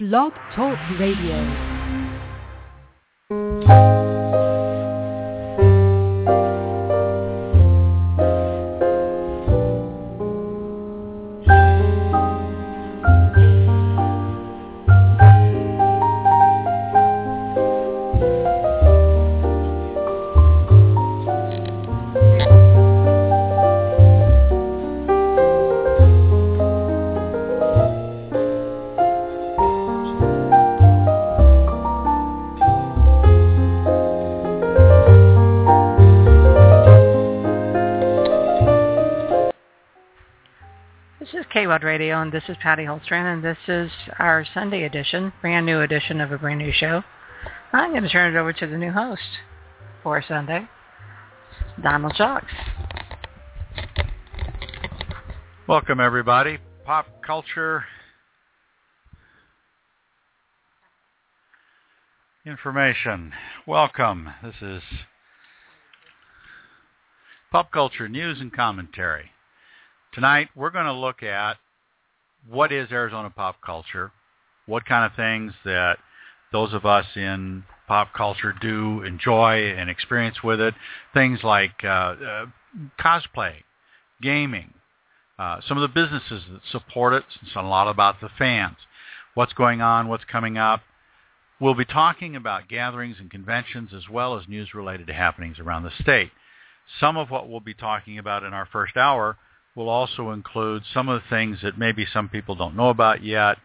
Blog Talk Radio. Radio, and this is Patty Holstrand, and this is our Sunday edition, brand new edition of a brand new show. I'm going to turn it over to the new host for Sunday, Donald Jocks. Welcome, everybody. Pop culture information. Welcome. This is pop culture news and commentary. Tonight, we're going to look at what is Arizona pop culture, what kind of things that those of us in pop culture do enjoy and experience with it, things like uh, uh, cosplay, gaming, uh, some of the businesses that support it, and a lot about the fans, what's going on, what's coming up. We'll be talking about gatherings and conventions as well as news-related to happenings around the state. Some of what we'll be talking about in our first hour will also include some of the things that maybe some people don't know about yet,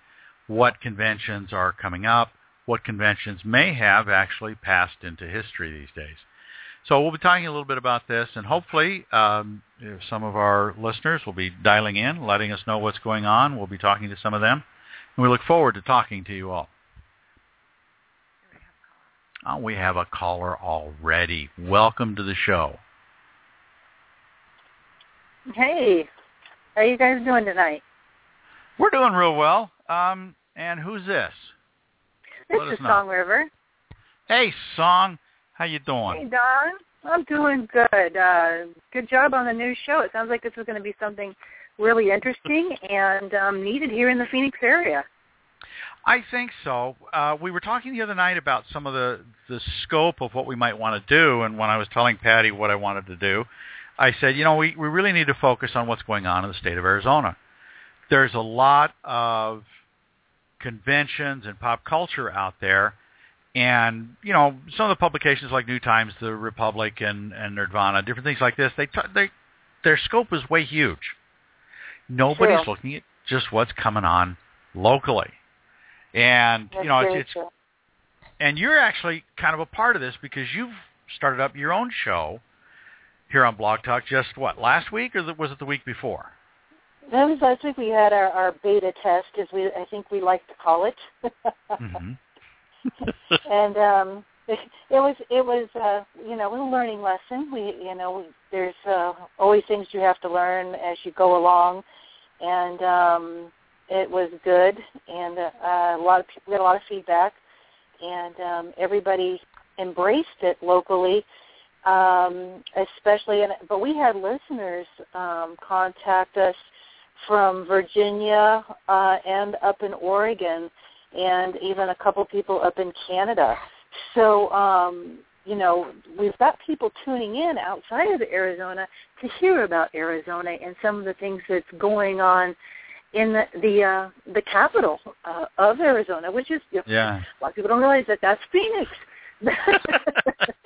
what conventions are coming up, what conventions may have actually passed into history these days. So we'll be talking a little bit about this, and hopefully um, some of our listeners will be dialing in, letting us know what's going on. We'll be talking to some of them, and we look forward to talking to you all. Oh, we have a caller already. Welcome to the show. Hey, how you guys doing tonight? We're doing real well. Um, and who's this? This Let is. Song River. Hey, Song. How you doing? Hey? Don. I'm doing good. Uh, good job on the new show. It sounds like this is going to be something really interesting and um, needed here in the Phoenix area. I think so. Uh, we were talking the other night about some of the, the scope of what we might want to do, and when I was telling Patty what I wanted to do, I said, you know, we, we really need to focus on what's going on in the state of Arizona. There's a lot of conventions and pop culture out there, and you know, some of the publications like New Times, The Republic, and, and Nirvana, different things like this, they, t- they their scope is way huge. Nobody's True. looking at just what's coming on locally, and That's you know, it's, it's and you're actually kind of a part of this because you've started up your own show here on Blog Talk just what last week or was it the week before? That was last week. We had our, our beta test, as we I think we like to call it. hmm and um it, it was it was uh you know a learning lesson we you know we, there's uh always things you have to learn as you go along and um it was good and uh, a lot of people we got a lot of feedback and um everybody embraced it locally um especially and but we had listeners um contact us from Virginia uh and up in Oregon and even a couple people up in Canada. So, um, you know, we've got people tuning in outside of Arizona to hear about Arizona and some of the things that's going on in the the, uh, the capital uh, of Arizona, which is Yeah. a lot of people don't realize that that's Phoenix.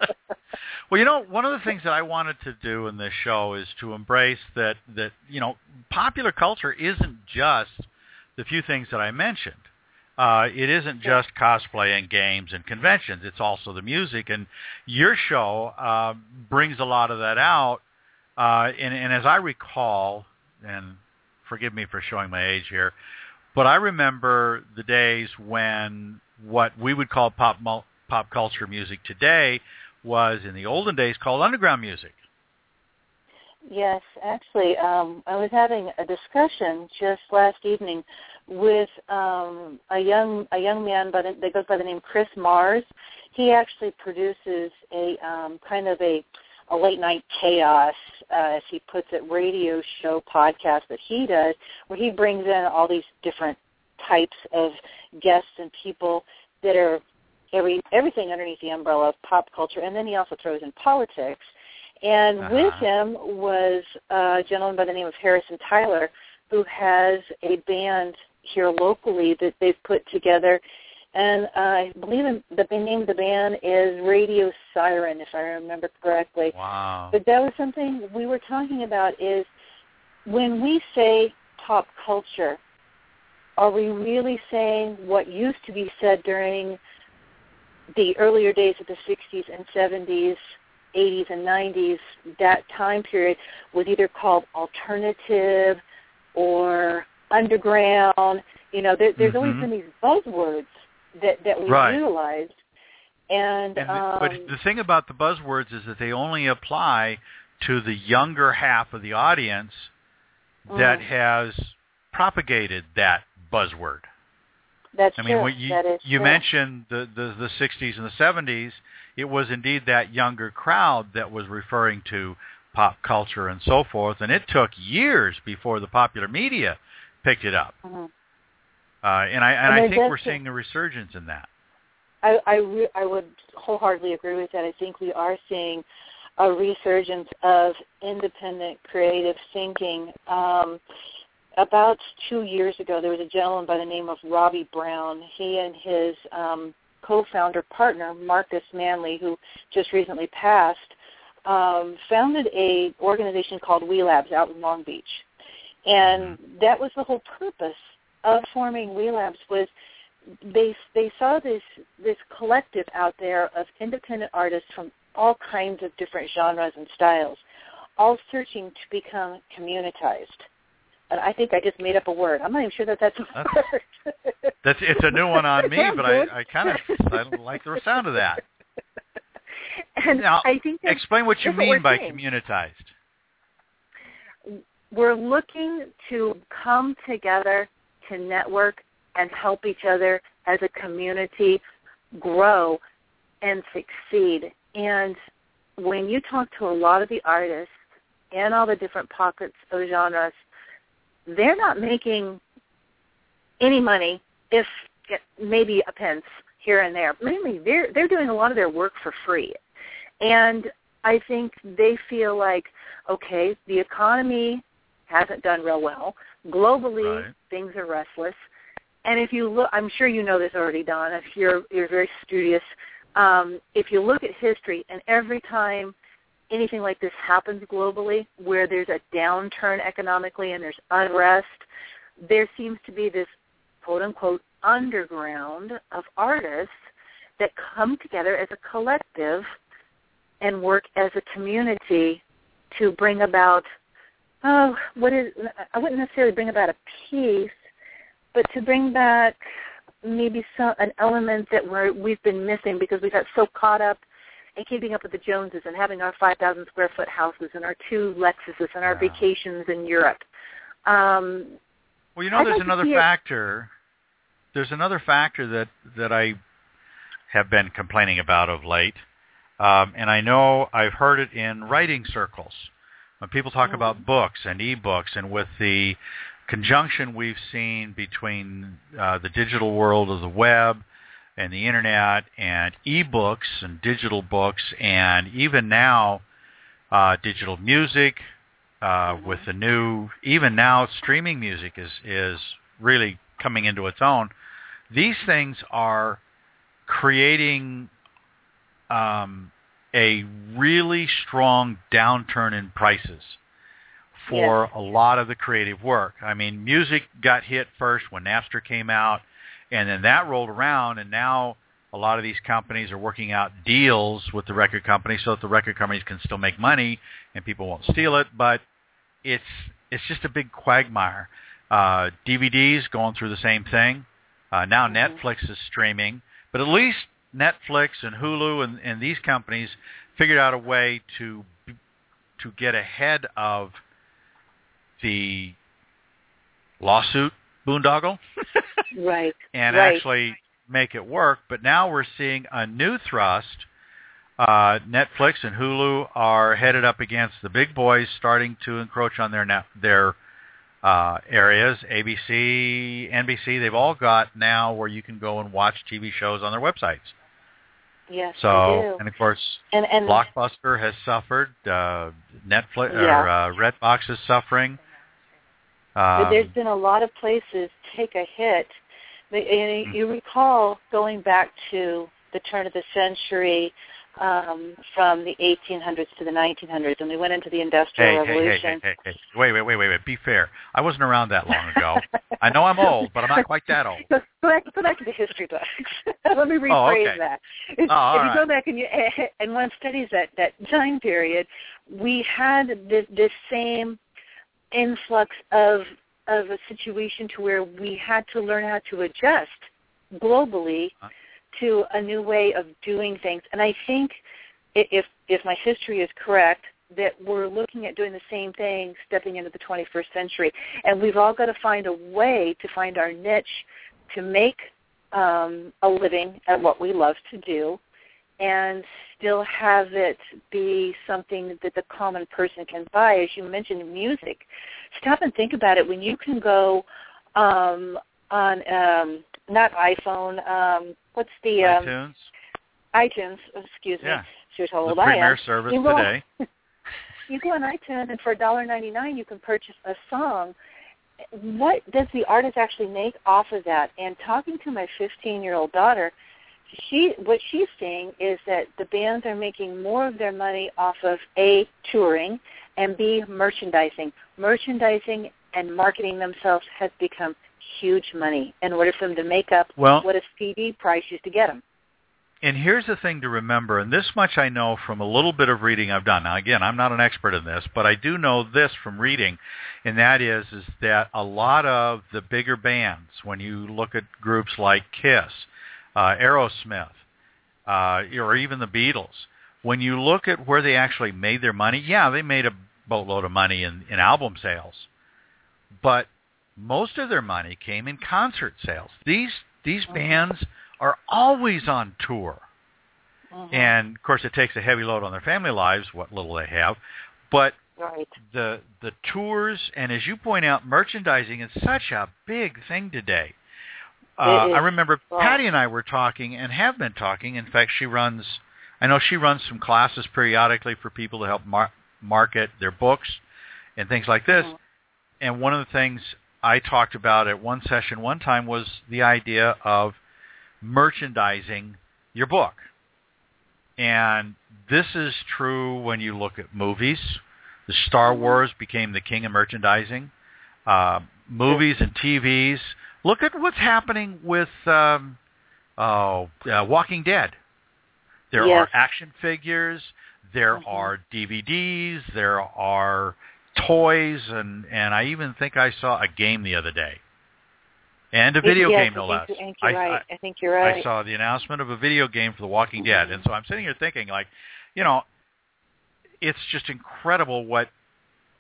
Well, you know, one of the things that I wanted to do in this show is to embrace that that you know, popular culture isn't just the few things that I mentioned. Uh, it isn't just cosplay and games and conventions. It's also the music, and your show uh, brings a lot of that out. Uh, and, and as I recall, and forgive me for showing my age here, but I remember the days when what we would call pop pop culture music today was in the olden days called underground music. Yes, actually, um, I was having a discussion just last evening with um, a young a young man by the, that goes by the name Chris Mars. He actually produces a um, kind of a a late night chaos, uh, as he puts it, radio show podcast that he does, where he brings in all these different types of guests and people that are every everything underneath the umbrella of pop culture, and then he also throws in politics. And Uh-huh. with him was a gentleman by the name of Harrison Tyler, who has a band here locally that they've put together. And I believe the name of the band is Radio Siren, if I remember correctly. Wow. But that was something we were talking about is when we say pop culture, are we really saying what used to be said during the earlier days of the 60s and 70s, 80s and 90s, that time period was either called alternative or underground. You know, there, there's always Mhm. been these buzzwords that, that we Right. utilized. And, And um, but the thing about the buzzwords is that they only apply to the younger half of the audience that Mm. has propagated that buzzword. That's I mean, true. what you that is you true. mentioned the, the the 60s and the 70s. It was indeed that younger crowd that was referring to pop culture and so forth, and it took years before the popular media picked it up. Mhm. Uh, and I and, And I think we're seeing a resurgence in that. I I, re- I would wholeheartedly agree with that. I think we are seeing a resurgence of independent creative thinking. Um, about two years ago, there was a gentleman by the name of Robbie Brown. He and his um, co-founder partner Marcus Manley, who just recently passed, um, founded a organization called We Labs out in Long Beach, and that was the whole purpose of forming We Labs was they they saw this this collective out there of independent artists from all kinds of different genres and styles, all searching to become communitized. I think I just made up a word. I'm not even sure that that's a That's- word. That's it's a new one on me, but. I, I kind of I like the sound of that. and Now, I think Explain what you mean by saying. communitized. we're looking to come together to network and help each other as a community grow and succeed. And when you talk to a lot of the artists and all the different pockets of genres, they're not making any money, if maybe a pence here and there. Mainly, they're they're doing a lot of their work for free, and I think they feel like, okay, the economy hasn't done real well. Globally, Right. things are restless. And if you look, I'm sure you know this already, Don. If you're you're very studious, um, if you look at history, and every time anything like this happens globally, where there's a downturn economically and there's unrest, there seems to be this quote unquote underground of artists that come together as a collective and work as a community to bring about oh what is I wouldn't necessarily bring about a peace, but to bring back maybe some an element that we're we've been missing because we got so caught up in keeping up with the Joneses and having our five thousand square foot houses and our two Lexuses and our Yeah. vacations in Europe. Um, Well, you know, I'd there's like another it- factor. There's another factor that that I have been complaining about of late, um, and I know I've heard it in writing circles when people talk Mhm. about books and e-books, and with the conjunction we've seen between uh, the digital world of the web and the internet and e-books and digital books, and even now uh, digital music uh, Mhm. with the new, even now streaming music is is really coming into its own. These things are creating um, a really strong downturn in prices for a lot of the creative work. I mean, music got hit first when Napster came out, and then that rolled around, and now a lot of these companies are working out deals with the record companies so that the record companies can still make money and people won't steal it. But it's it's just a big quagmire. Uh, DVDs going through the same thing. Uh, now Mhm. Netflix is streaming, but at least Netflix and Hulu and, and these companies figured out a way to to get ahead of the lawsuit boondoggle right. and Right. actually make it work. But now we're seeing a new thrust. Uh, Netflix and Hulu are headed up against the big boys, starting to encroach on their their uh, areas, ABC, NBC, they've all got now where you can go and watch TV shows on their websites. Yes, So, and of course, and and Blockbuster has suffered. Uh, Netflix Yeah. or uh, Redbox is suffering. But Um, there's been a lot of places take a hit. And you recall going back to the turn of the century, um, from the 1800s to the 1900s, and we went into the Industrial hey, hey, hey, Revolution. hey, hey, hey, wait, wait, wait, wait, wait. Be fair. I wasn't around that long ago. I know I'm old, but I'm not quite that old. Go, back, go back to the history books. Let me Oh, rephrase okay. that. If, Oh, if you right. go back and you and one studies that that time period, we had this, this same influx of of a situation to where we had to learn how to adjust globally to a new way of doing things. And I think if if my history is correct, that we're looking at doing the same thing stepping into the 21st century. And we've all got to find a way to find our niche to make um, a living at what we love to do and still have it be something that the common person can buy. As you mentioned, music. Stop and think about it. When you can go um, on um, not iPhone, um, what's the um, iTunes, iTunes? Excuse me. Yeah. Shows how the I am. premier service You go- today. You go on iTunes, and for $1.99, you can purchase a song. What does the artist actually make off of that? And talking to my 15-year-old daughter, she what she's seeing is that the bands are making more of their money off of a touring and b merchandising. Merchandising and marketing themselves has become huge money in order for them to make up Well- what a CD price used to get them. And here's the thing to remember, and this much I know from a little bit of reading I've done. Now, again, I'm not an expert in this, but I do know this from reading, and that is is that a lot of the bigger bands, when you look at groups like Kiss, uh, Aerosmith, uh, or even the Beatles, when you look at where they actually made their money, yeah, they made a boatload of money in, in album sales, but most of their money came in concert sales. These these bands are always on tour. Mhm. And of course, it takes a heavy load on their family lives, what little they have. But right. the the tours, and as you point out, merchandising is such a big thing today. Uh, I remember Right. Patty and I were talking, and have been talking. In fact, she runs. I know she runs some classes periodically for people to help mar- market their books and things like this. Mhm. And one of the things I talked about at one session one time was the idea of merchandising your book. And this is true when you look at movies. The Star Wars became the king of merchandising. Uh, movies and TVs. Look at what's happening with um, oh, uh, Walking Dead. There Yes. are action figures. There Mhm. are DVDs. There are toys, and and I even think I saw a game the other day, and a video yes, game no I less. I think you're I- right. I, think you're right. I saw the announcement of a video game for The Walking Dead, and so I'm sitting here thinking, like, you know, it's just incredible what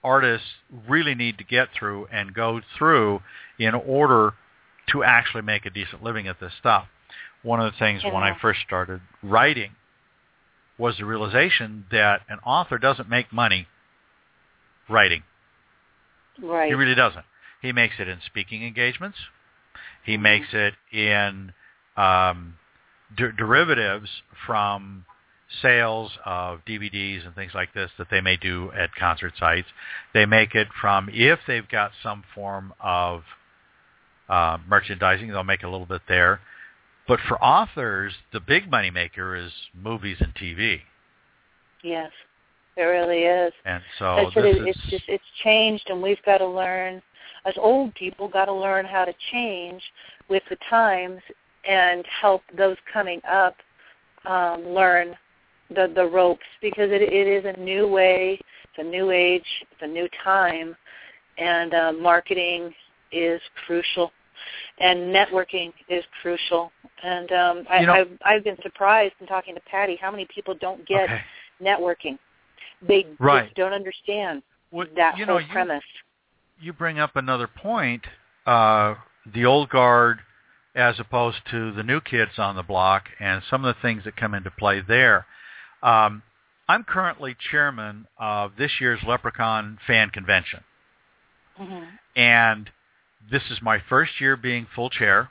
artists really need to get through and go through in order to actually make a decent living at this stuff. One of the things when I first started writing was the realization that an author doesn't make money writing. right. He really doesn't. He makes it in speaking engagements. He makes it in um, der- derivatives from sales of DVDs and things like this that they may do at concert sites. They make it from if they've got some form of uh, merchandising, they'll make a little bit there. But for authors, the big money maker is movies and TV. Yes, it really is. And so That's this it, is it's just it's changed, and we've got to learn. As old people, got to learn how to change with the times and help those coming up um, learn the the ropes because it it is a new way, it's a new age, it's a new time, and uh, marketing is crucial, and networking is crucial. And um, I, You know- I've I've been surprised in talking to Patty how many people don't get okay. networking. They Right. just don't understand Well, that you whole know, you, premise. you bring up another point. Uh, the old guard, as opposed to the new kids on the block, and some of the things that come into play there. Um, I'm currently chairman of this year's LepreCon Fan Convention. Mhm. And this is my first year being full chair.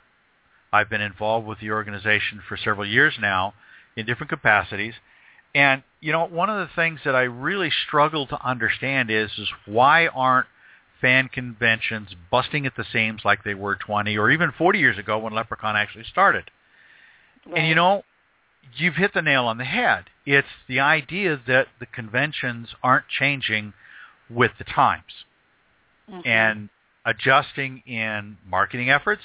I've been involved with the organization for several years now in different capacities. And you know, one of the things that I really struggle to understand is is why aren't fan conventions busting at the seams like they were 20 or even 40 years ago when LepreCon actually started? And you know, you've hit the nail on the head. It's the idea that the conventions aren't changing with the times Mhm. and adjusting in marketing efforts,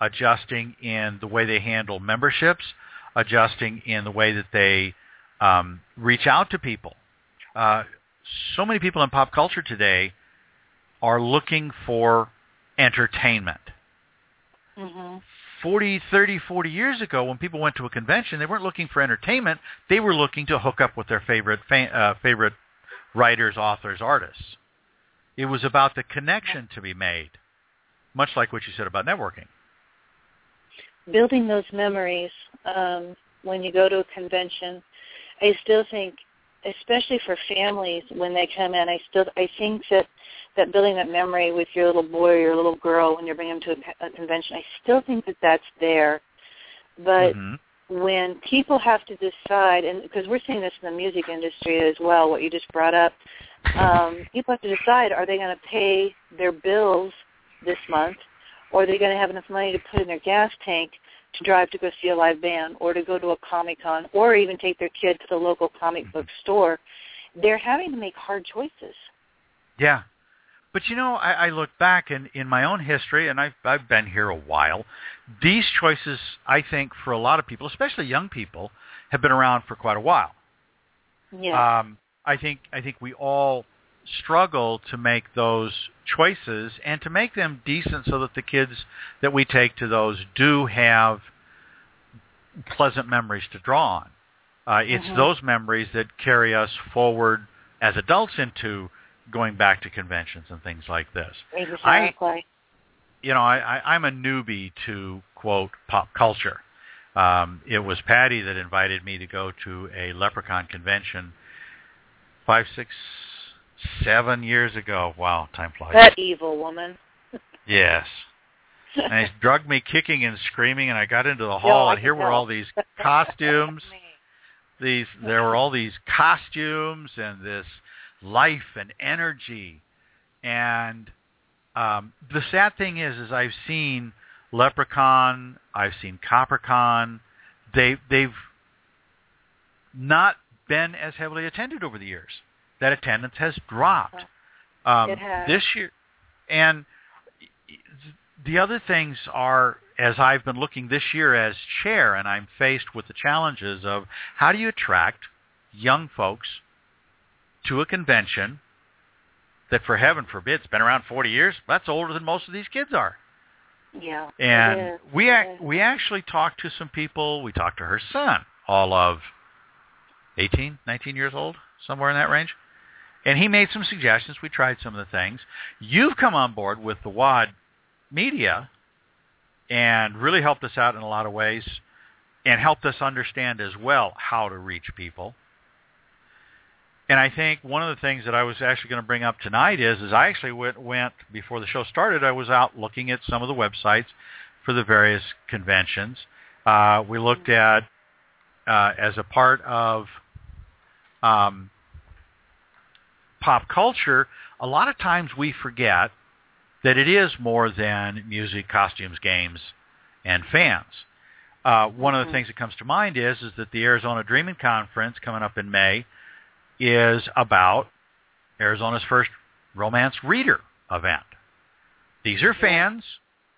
adjusting in the way they handle memberships, adjusting in the way that they um, reach out to people. Uh, so many people in pop culture today are looking for entertainment. Mhm. 40, 30, 40 years ago, when people went to a convention, they weren't looking for entertainment. They were looking to hook up with their favorite fa- uh, favorite writers, authors, artists. It was about the connection to be made, much like what you said about networking. building those memories um, when you go to a convention. I still think, especially for families when they come in, I still I think that that building that memory with your little boy or your little girl when you're bringing them to a, a convention, I still think that that's there. But Mhm. when people have to decide, and because we're seeing this in the music industry as well, what you just brought up, um, people have to decide: are they going to pay their bills this month, or are they going to have enough money to put in their gas tank to drive to go see a live band, or to go to a comic con, or even take their kid to the local comic book store? They're having to make hard choices. Yeah. But you know, I, I look back in, in my own history, and I've, I've been here a while. These choices, I think, for a lot of people, especially young people, have been around for quite a while. Yeah. Um, I think I think we all struggle to make those choices and to make them decent so that the kids that we take to those do have pleasant memories to draw on. Uh, it's Mhm. those memories that carry us forward as adults into going back to conventions and things like this. exactly. You know, I, I, I'm a newbie to quote pop culture. Um, it was Patty that invited me to go to a LepreCon convention five, six, seven years ago. Wow, time flies. that evil woman. yes. And he drugged me kicking and screaming, and I got into the hall, I and here were all these costumes. these there were all these costumes and this life and energy, and um, the sad thing is, is I've seen LepreCon, I've seen Coppercon. They they've not been as heavily attended over the years. That attendance has dropped. Um, It has. This year, and the other things are, as I've been looking this year as chair, and I'm faced with the challenges of how do you attract young folks to a convention that, for heaven forbid, has been around 40 years. That's older than most of these kids are. Yeah. And we ac- we actually talked to some people. We talked to her son, all of 18, 19 years old, somewhere in that range. And he made some suggestions. We tried some of the things. You've come on board with the WAD media and really helped us out in a lot of ways and helped us understand as well how to reach people. And I think one of the things that I was actually going to bring up tonight is, is I actually went, went before the show started. I was out looking at some of the websites for the various conventions. Uh, we looked at uh, as a part of um, pop culture. A lot of times we forget that it is more than music, costumes, games, and fans. Uh, one of the Mhm. things that comes to mind is is that the Arizona Dreaming Conference coming up in May is about Arizona's first romance reader event. These are fans.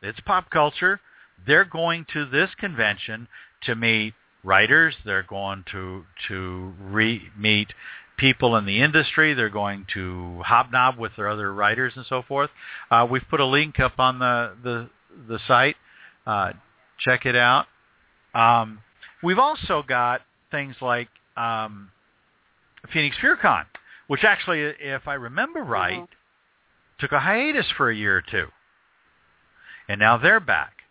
It's pop culture. They're going to this convention to meet writers. They're going to to re- meet people in the industry. They're going to hobnob with their other writers and so forth. Uh, we've put a link up on the the the site. Uh, check it out. Um, we've also got things like um, Phoenix FearCon, which actually, if I remember right, Mhm. took a hiatus for a year or two, and now they're back,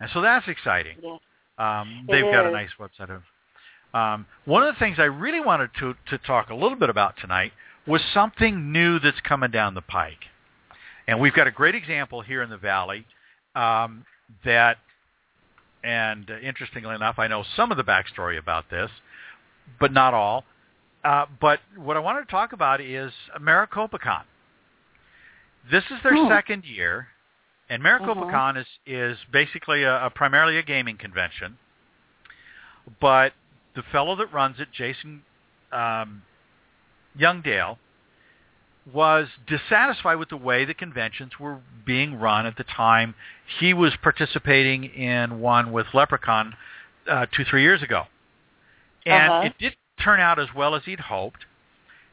and so that's exciting. Yeah. Um, they've got a nice website. Of, um, one of the things I really wanted to to talk a little bit about tonight was something new that's coming down the pike, And we've got a great example here in the Valley um, that, and uh, interestingly enough, I know some of the backstory about this, but not all. Uh, but what I wanted to talk about is MaricopaCon. This is their second year, and MaricopaCon is is basically a, a primarily a gaming convention. But the fellow that runs it, Jason um, Youngdale, was dissatisfied with the way the conventions were being run at the time he was participating in one with LepreCon uh, two three years ago, and Uh-huh. it didn't turn out as well as he'd hoped,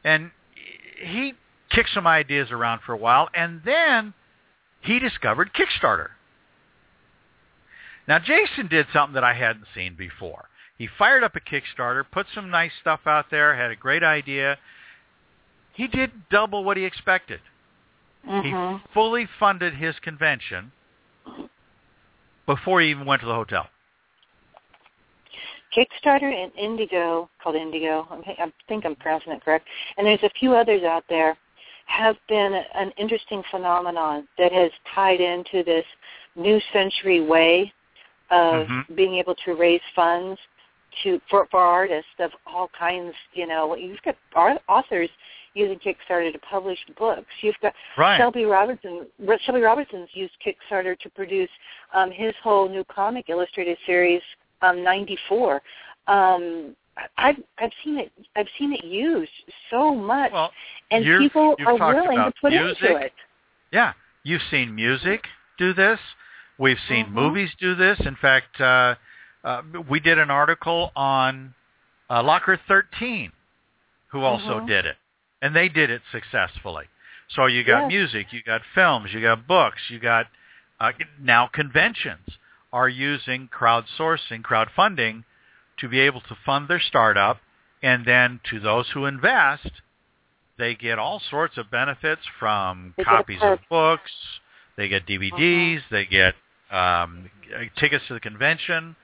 and he kicked some ideas around for a while, and then he discovered Kickstarter. Now, Jason did something that I hadn't seen before. He fired up a Kickstarter, put some nice stuff out there, had a great idea. He did double what he expected. Mhm. He fully funded his convention before he even went to the hotel. Kickstarter and Indigo, called Indigo, I think- I think I'm pronouncing it correct, and there's a few others out there, have been an interesting phenomenon that has tied into this new century way of Mhm. being able to raise funds to for, for artists of all kinds. You know, you've got art, authors using Kickstarter to publish books. You've got Right. Shelby Robertson. Shelby Robertson's used Kickstarter to produce um, his whole new comic illustrated series, um, '94. Um, I've I've seen it. I've seen it used so much, Well, and people are willing to put music. into it. Yeah, you've seen music do this. We've seen Mhm. movies do this. In fact, uh, uh, we did an article on uh, Locker 13, who also Mhm. did it, and they did it successfully. So you got Yes. music, you got films, you got books, you got uh, now conventions are using crowdsourcing, crowdfunding to be able to fund their startup, and then to those who invest, they get all sorts of benefits from They copies of books, they get DVDs, they get um, tickets to the convention,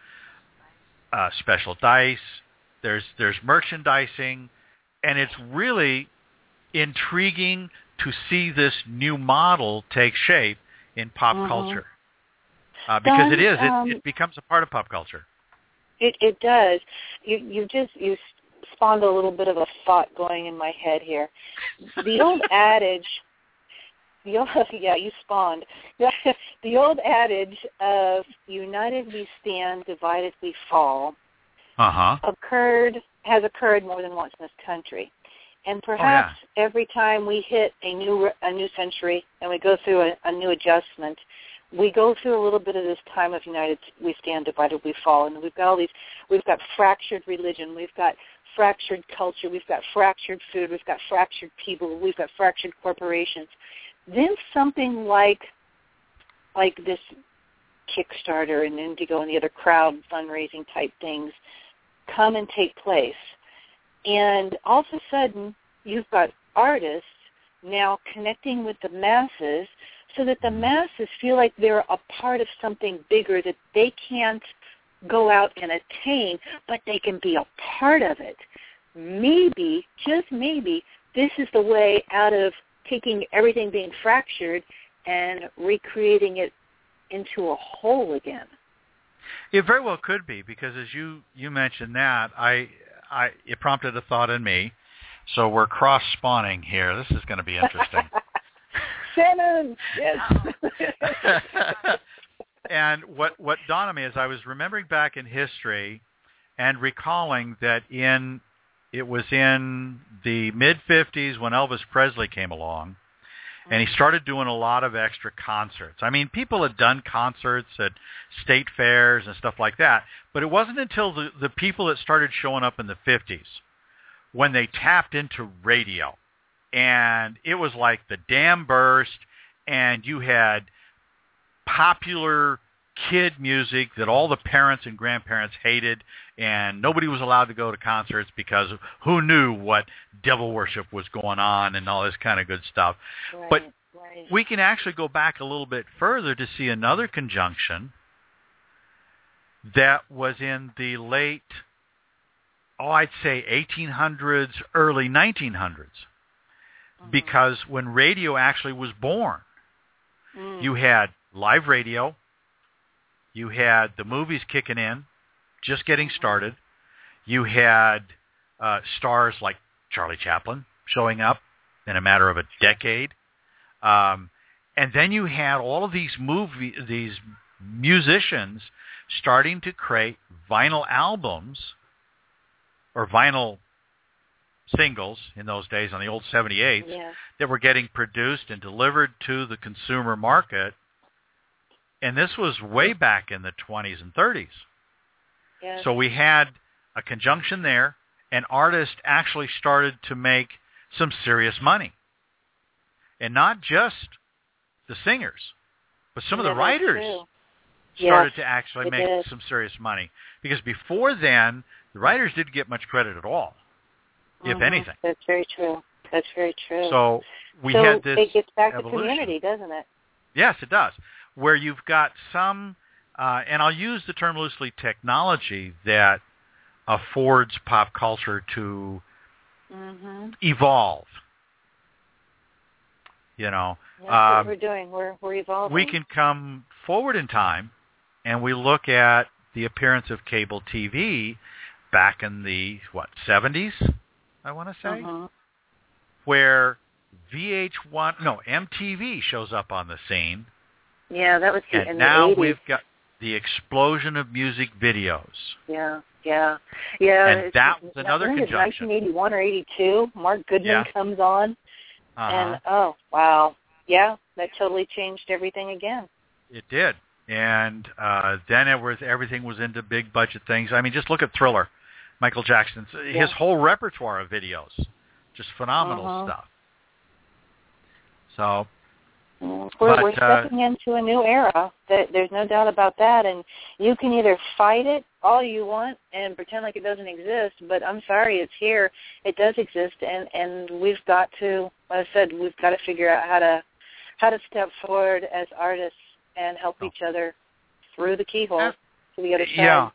uh, special dice. There's there's merchandising, and it's really intriguing to see this new model take shape in pop Mhm. culture uh, because it is it, um, it becomes a part of pop culture. It it does. You you just you spawned a little bit of a thought going in my head here. The old adage, the old yeah you spawned the old adage of united we stand, divided we fall Uh huh. occurred has occurred more than once in this country. Oh, And perhaps every time we hit a new a new century and we go through a, a new adjustment, we go through a little bit of this time of united we stand, divided we fall, and we've got all these. We've got fractured religion, we've got fractured culture, we've got fractured food, we've got fractured people, we've got fractured corporations. Then something like like this Kickstarter and Indigo and the other crowd fundraising type things come and take place. And all of a sudden, you've got artists now connecting with the masses so that the masses feel like they're a part of something bigger that they can't go out and attain, but they can be a part of it. Maybe, just maybe, this is the way out of taking everything being fractured and recreating it into a whole again. It very well could be because as you you mentioned that, I I it prompted a thought in me. So we're cross spawning here. This is going to be interesting. Shannon, yes. and what what dawned on me is I was remembering back in history and recalling that in it was in the mid 50s when Elvis Presley came along and he mm-hmm. started doing a lot of extra concerts. I mean, people had done concerts at state fairs and stuff like that, but it wasn't until the the people that started showing up in the 50s when they tapped into radio and it was like the dam burst and you had popular kid music that all the parents and grandparents hated and nobody was allowed to go to concerts because who knew what devil worship was going on and all this kind of good stuff. But Right, right. We can actually go back a little bit further to see another conjunction that was in the late, oh, I'd say 1800s, early 1900s Mhm. because when radio actually was born, Mm. You had live radio. You had the movies kicking in, just getting started. You had uh, stars like Charlie Chaplin showing up in a matter of a decade. Um, and then you had all of these movie, these musicians starting to create vinyl albums or vinyl singles in those days on the old 78s yeah. that were getting produced and delivered to the consumer market. And this was way back in the 20s and 30s. Yeah. So we had a conjunction there, and artists actually started to make some serious money. And not just the singers, but some of the writers started Yes, to actually make did. some serious money. Because before then, the writers didn't get much credit at all, if Mhm. anything. That's very true. That's very true. So we so had this it gets back evolution. to community, doesn't it? Yes, it does. Where you've got some, uh, and I'll use the term loosely, technology that affords pop culture to Mm-hmm. evolve. You know, That's Um, what we're doing. We're we're evolving. we can come forward in time and we look at the appearance of cable TV back in the, what, 70s, I want to say, Mhm. where VH1, no, MTV shows up on the scene. Yeah, that was the, And now the 80s. we've got the explosion of music videos. Yeah, yeah, yeah. And that was I another think it's conjunction. 1981 or 82. Mark Goodman Yeah. comes on, Uh-huh. and oh wow, yeah, that totally changed everything again. It did. And uh, then it was everything was into big budget things. I mean, just look at Thriller, Michael Jackson's Yeah. his whole repertoire of videos, just phenomenal Uh-huh. stuff. So We're, But, we're uh, stepping into a new era. That there's no doubt about that. And you can either fight it all you want and pretend like it doesn't exist, but I'm sorry, it's here. It does exist, and and we've got to. Like I said, we've got to figure out how to how to step forward as artists and help Oh. each other through the keyhole Ab- to the other side. yeah,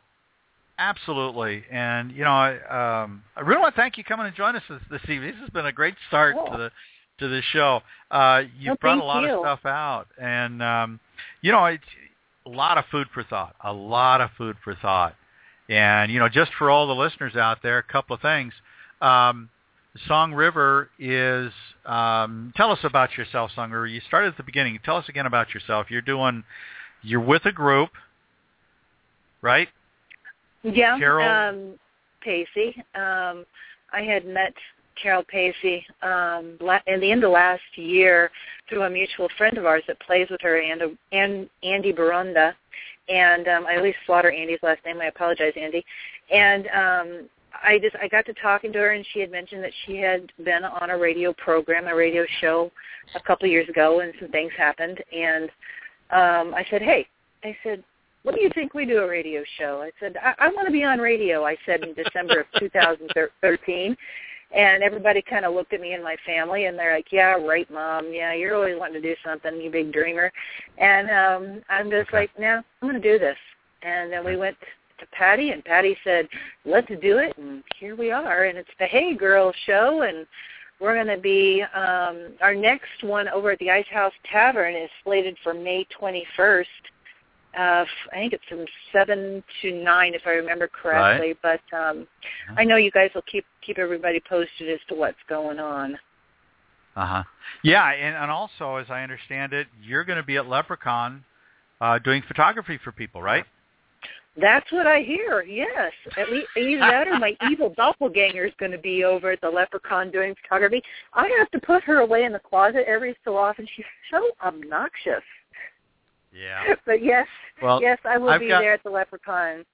absolutely. And you know, I, um, I really want to thank you for coming and joining us this, this evening. This has been a great start Cool. to the to the show. Uh, you've Well, brought a lot you. of stuff out, and um, you know, it's a lot of food for thought. A lot of food for thought. And you know, just for all the listeners out there, a couple of things. Um, Song River is. Um, tell us about yourself, Song River. You started at the beginning. Tell us again about yourself. You're doing. You're with a group, right? Yeah, Carol? um, Pacey. Um, I had met Carol Pacey um, la- in the end of last year through a mutual friend of ours that plays with her, and, and Andy Baronda. And um, I at least slaughter Andy's last name. I apologize, Andy. And um, I just I got to talking to her, and she had mentioned that she had been on a radio program, a radio show, a couple of years ago, and some things happened. And um, I said, hey, I said, what do you think we do a radio show? I said, I, I want to be on radio, I said in December of 2013. And everybody kind of looked at me and my family, and they're like, yeah, right, Mom. Yeah, you're always wanting to do something, you big dreamer. And um, I'm just like, no, I'm going to do this. And then we went to Patty, and Patty said, let's do it. And here we are. And it's the Hay Girl show, and we're going to be, um, our next one over at the Ice House Tavern is slated for May 21st uh, I think it's from seven to nine, if I remember correctly. But um, I know you guys will keep keep everybody posted as to what's going on. Uh huh. Yeah, and, and also, as I understand it, you're going to be at LepreCon uh, doing photography for people, right? That's what I hear. Yes, at least either that or my evil doppelganger is going to be over at the LepreCon doing photography. I have to put her away in the closet every so often. She's so obnoxious. Yeah. But yes, Well, yes, I will I've be got- there at the LepreCon.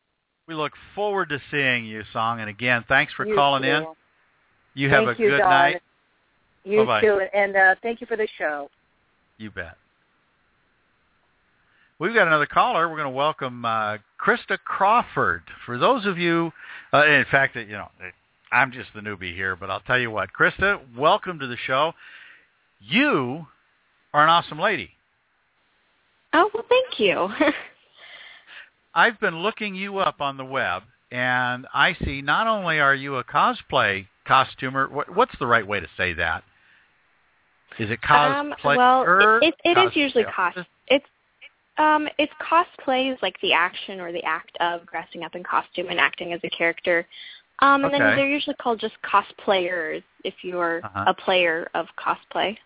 we look forward to seeing you, Song. And again, thanks for You calling too. in. You have Thank a you, good Don. night. You Bye-bye. too, and uh, thank you for the show. You bet. We've got another caller. We're going to welcome uh, Krysta Crawford. For those of you, uh, in fact, you know, I'm just the newbie here, but I'll tell you what, Krysta, welcome to the show. You are an awesome lady. Oh, well, thank you. I've been looking you up on the web, and I see not only are you a cosplay costumer, what, what's the right way to say that? Is it Um, well, it, it, it is cosplay usually cos. It's um, it's cosplay is like the action or the act of dressing up in costume and acting as a character. Um, and Okay. then they're usually called just cosplayers if you're Uh-huh. a player of cosplay.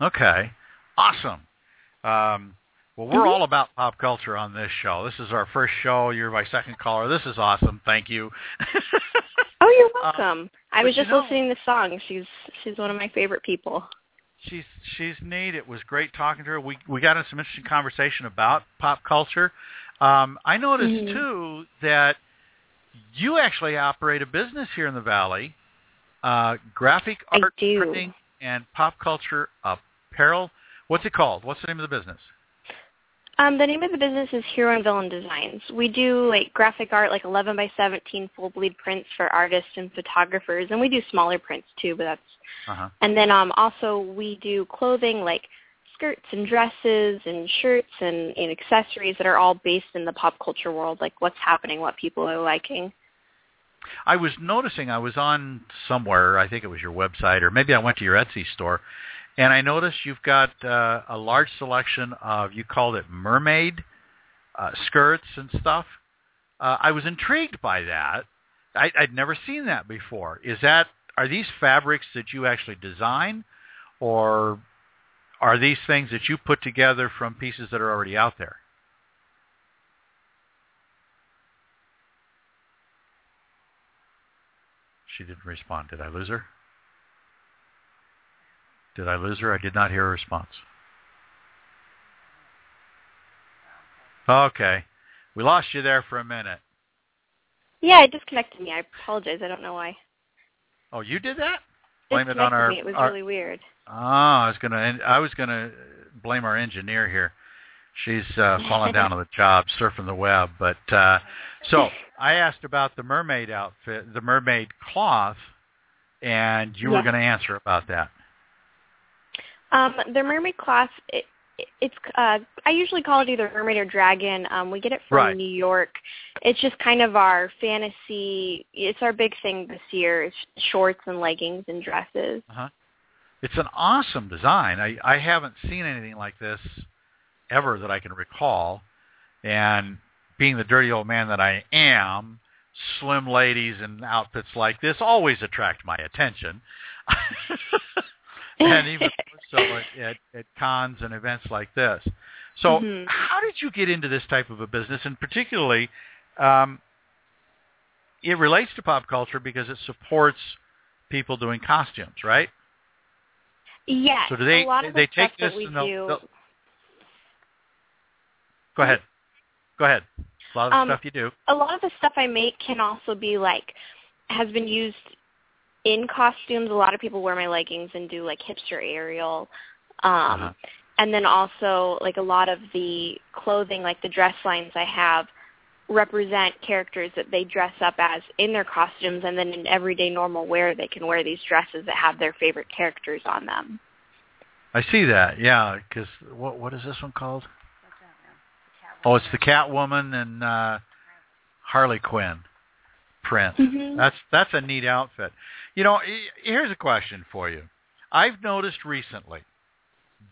Okay, awesome. Um, well, we're all about pop culture on this show. This is our first show. You're my second caller. This is awesome. Thank you. Oh, you're Uh, welcome. I was you just know- listening to the song. She's she's one of my favorite people. she's she's neat. It was great talking to her. We we got into some interesting conversation about pop culture. Um, I noticed Mhm. too that you actually operate a business here in the valley, uh, graphic art printing and pop culture apparel. What's it called? What's the name of the business? Um, the name of the business is Hero and Villain Designs. We do like graphic art, like 11 by 17 full bleed prints for artists and photographers, and we do smaller prints too. But that's Uh-huh. and then um, also we do clothing like skirts and dresses and shirts and, and accessories that are all based in the pop culture world, like what's happening, what people are liking. I was noticing I was on somewhere, I think it was your website, or maybe I went to your Etsy store, and I noticed you've got uh, a large selection of, you called it mermaid uh, skirts and stuff. Uh, I was intrigued by that. I, I'd never seen that before. Is that are these fabrics that you actually design, or are these things that you put together from pieces that are already out there? She didn't respond. Did I lose her? Did I lose her? I did not hear a response. Okay. We lost you there for a minute. Yeah, it disconnected me. I apologize. I don't know why. Oh, you did that? Blame it on our. me. It was our really weird. oh, I was gonna. I was gonna blame our engineer here. She's uh, falling down on the job, surfing the web. But uh, so I asked about the mermaid outfit, the mermaid cloth, and you were going to answer about that. Um, the mermaid cloth, it, it, it's uh, I usually call it either mermaid or dragon. Um, we get it from Right. New York. It's just kind of our fantasy. It's our big thing this year. It's shorts and leggings and dresses. Uh-huh. It's an awesome design. I, I haven't seen anything like this ever that I can recall. And being the dirty old man that I am, slim ladies and outfits like this always attract my attention. and even so at, at, at cons and events like this. So Mhm. how did you get into this type of a business? And particularly, um, it relates to pop culture because it supports people doing costumes, right? Yes. So do they a lot of they the take this and they'll, do. they'll- go ahead, go ahead. A lot of the Um, stuff you do. a lot of the stuff I make can also be like has been used in costumes. A lot of people wear my leggings and do like hipster aerial. Um Uh-huh. and then also like a lot of the clothing like the dress lines I have represent characters that they dress up as in their costumes and then in everyday normal wear they can wear these dresses that have their favorite characters on them. I see that. Yeah, because what what is this one called? Oh, it's the Catwoman and uh, Harley Quinn print. Mhm. That's that's a neat outfit. You know, here's a question for you. I've noticed recently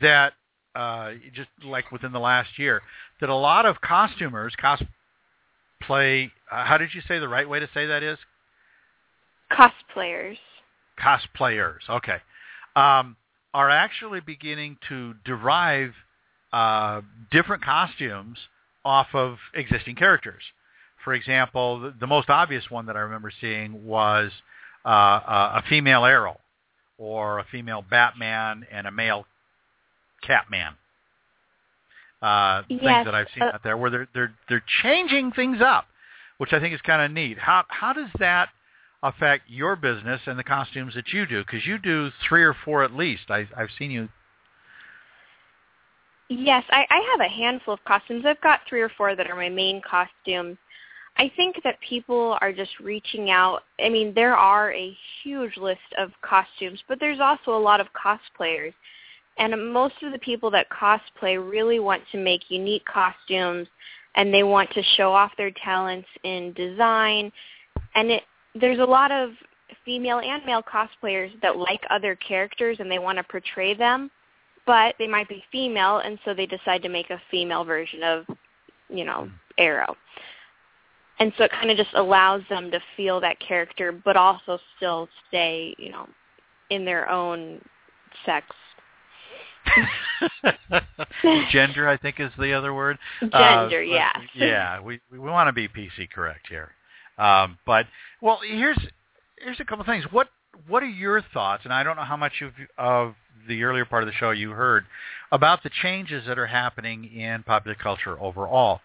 that uh, just like within the last year that a lot of costumers cosplay. Uh, how did you say the right way to say that is? Cosplayers. cosplayers, okay, um, are actually beginning to derive uh, different costumes off of existing characters. For example, the, the most obvious one that I remember seeing was uh, a, a female Arrow, or a female Batman and a male Catman. Uh, things that I've seen uh, out there where they're they're they're changing things up, which I think is kind of neat. How how does that affect your business and the costumes that you do? Because you do three or four at least. I, I've seen you. Yes, I, I have a handful of costumes. I've got three or four that are my main costumes. I think that people are just reaching out. I mean, there are a huge list of costumes, but there's also a lot of cosplayers. And most of the people that cosplay really want to make unique costumes and they want to show off their talents in design. And it, there's a lot of female and male cosplayers that like other characters and they want to portray them, but they might be female and so they decide to make a female version of, you know, Arrow. And so it kind of just allows them to feel that character but also still stay, you know, in their own sex. Gender, I think, is the other word. Gender, uh, yeah. yeah, we we want to be PC correct here. Um, but well, here's here's a couple things. What what are your thoughts? And I don't know how much of of the earlier part of the show you heard about the changes that are happening in popular culture overall.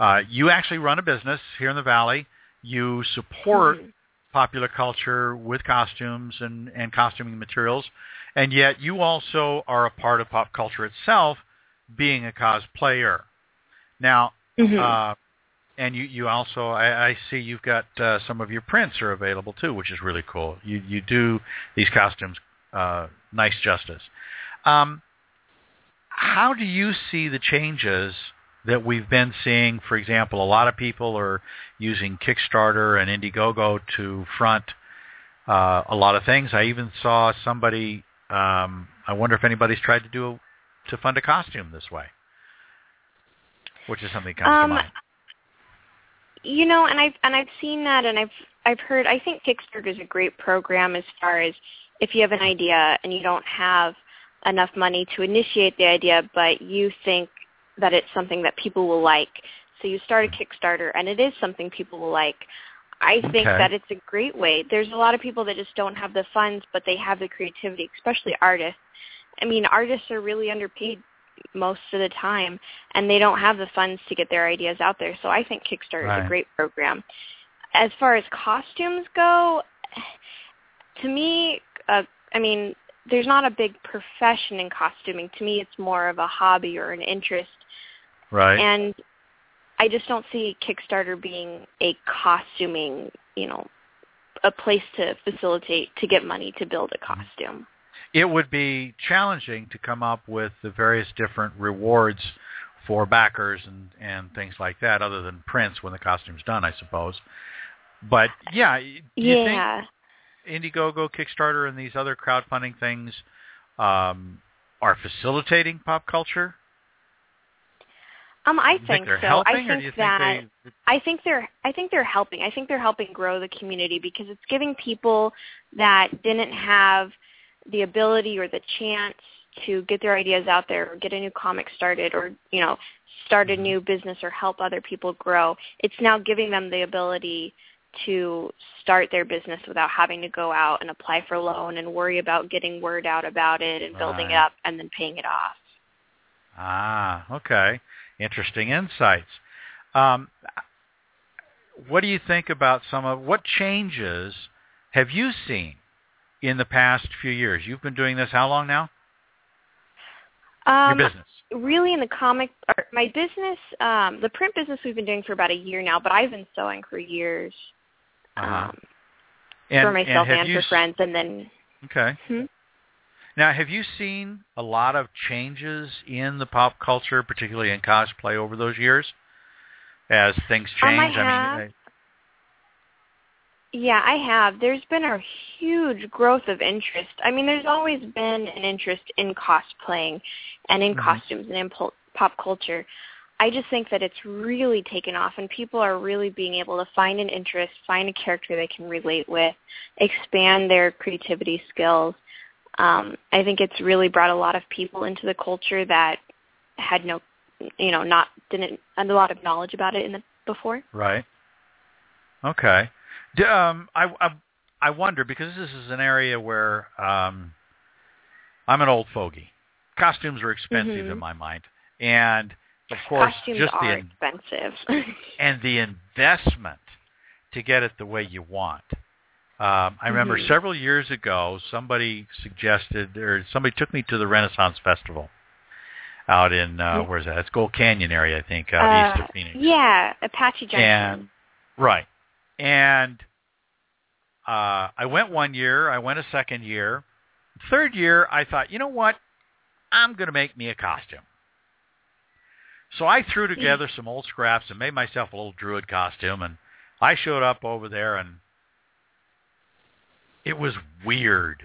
Uh, you actually run a business here in the Valley. You support Mhm. popular culture with costumes and, and costuming materials, and yet you also are a part of pop culture itself, being a cosplayer. Now, Mhm. uh, and you, you also, I, I see you've got uh, some of your prints are available too, which is really cool. You, you do these costumes uh, nice justice. Um, how do you see the changes that we've been seeing? For example, a lot of people are using Kickstarter and Indiegogo to front uh, a lot of things. I even saw somebody. Um, I wonder if anybody's tried to do to fund a costume this way, which is something that comes Um, to mind. you know, and I've and I've seen that, and I've I've heard. I think Kickstarter is a great program as far as if you have an idea and you don't have enough money to initiate the idea, but you think that it's something that people will like, so you start a Kickstarter, and it is something people will like. I think Okay. that it's a great way. There's a lot of people that just don't have the funds, but they have the creativity, especially artists. I mean, artists are really underpaid most of the time and they don't have the funds to get their ideas out there. So I think Kickstarter is a great program. As far as costumes go, to me, uh, I mean, there's not a big profession in costuming. To me, it's more of a hobby or an interest. Right. And I just don't see Kickstarter being a costuming, you know, a place to facilitate to get money to build a costume. it would be challenging to come up with the various different rewards for backers and, and things like that, other than prints when the costume's done, I suppose. But yeah, do you yeah. think Indiegogo, Kickstarter, and these other crowdfunding things um, are facilitating pop culture? Um, I you think, so. helping, I think that think they? I think they're I think they're helping. I think they're helping grow the community because it's giving people that didn't have the ability or the chance to get their ideas out there or get a new comic started or, you know, start a Mhm. new business or help other people grow. It's now giving them the ability to start their business without having to go out and apply for a loan and worry about getting word out about it and building it up and then paying it off. Ah, okay. Interesting insights. Um, what do you think about some of what changes have you seen in the past few years? You've been doing this how long now? Um, Your business. really in the comic my business um the print business we've been doing for about a year now but i've been sewing for years Uh-huh. um And, for myself and, you for s- friends and then Okay. hmm? Now, have you seen a lot of changes in the pop culture, particularly in cosplay, over those years? As things Um, I change, have. mean, yeah i have there's been a huge growth of interest i mean there's always been an interest in cosplaying and in Mhm. costumes and in pop culture i just think that it's really taken off and people are really being able to find an interest find a character they can relate with expand their creativity skills um, I think it's really brought a lot of people into the culture that had no, you know, not didn't a lot of knowledge about it in the before. Right. Okay. D- Um, I, I I wonder because this is an area where um, I'm an old fogey. Costumes are expensive Mhm. in my mind, and of course, Costumes just are the expensive. and the investment to get it the way you want. Um, I remember Mhm. several years ago, somebody suggested, or somebody took me to the Renaissance Festival out in uh, where's that? It's Gold Canyon area, I think, out east Uh, of Phoenix. yeah, Apache Junction. And right, and uh, I went one year. I went a second year. Third year, I thought, you know what? I'm going to make me a costume. So I threw together some old scraps and made myself a little druid costume, and I showed up over there, and it was weird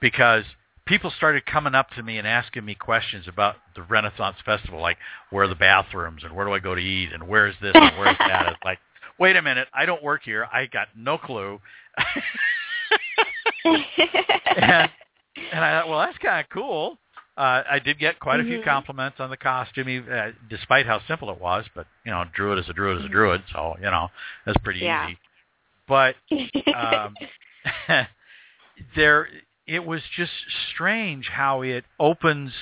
because people started coming up to me and asking me questions about the Renaissance Festival, like where are the bathrooms and where do I go to eat and where is this and where is that? It's like, wait a minute, I don't work here. I got no clue. and, and I thought, well, that's kind of cool. Uh, I did get quite a few Mhm. compliments on the costume, uh, despite how simple it was. But you know, druid is a druid is a druid, so you know that's pretty Yeah. easy. But um, there, it was just strange how it opens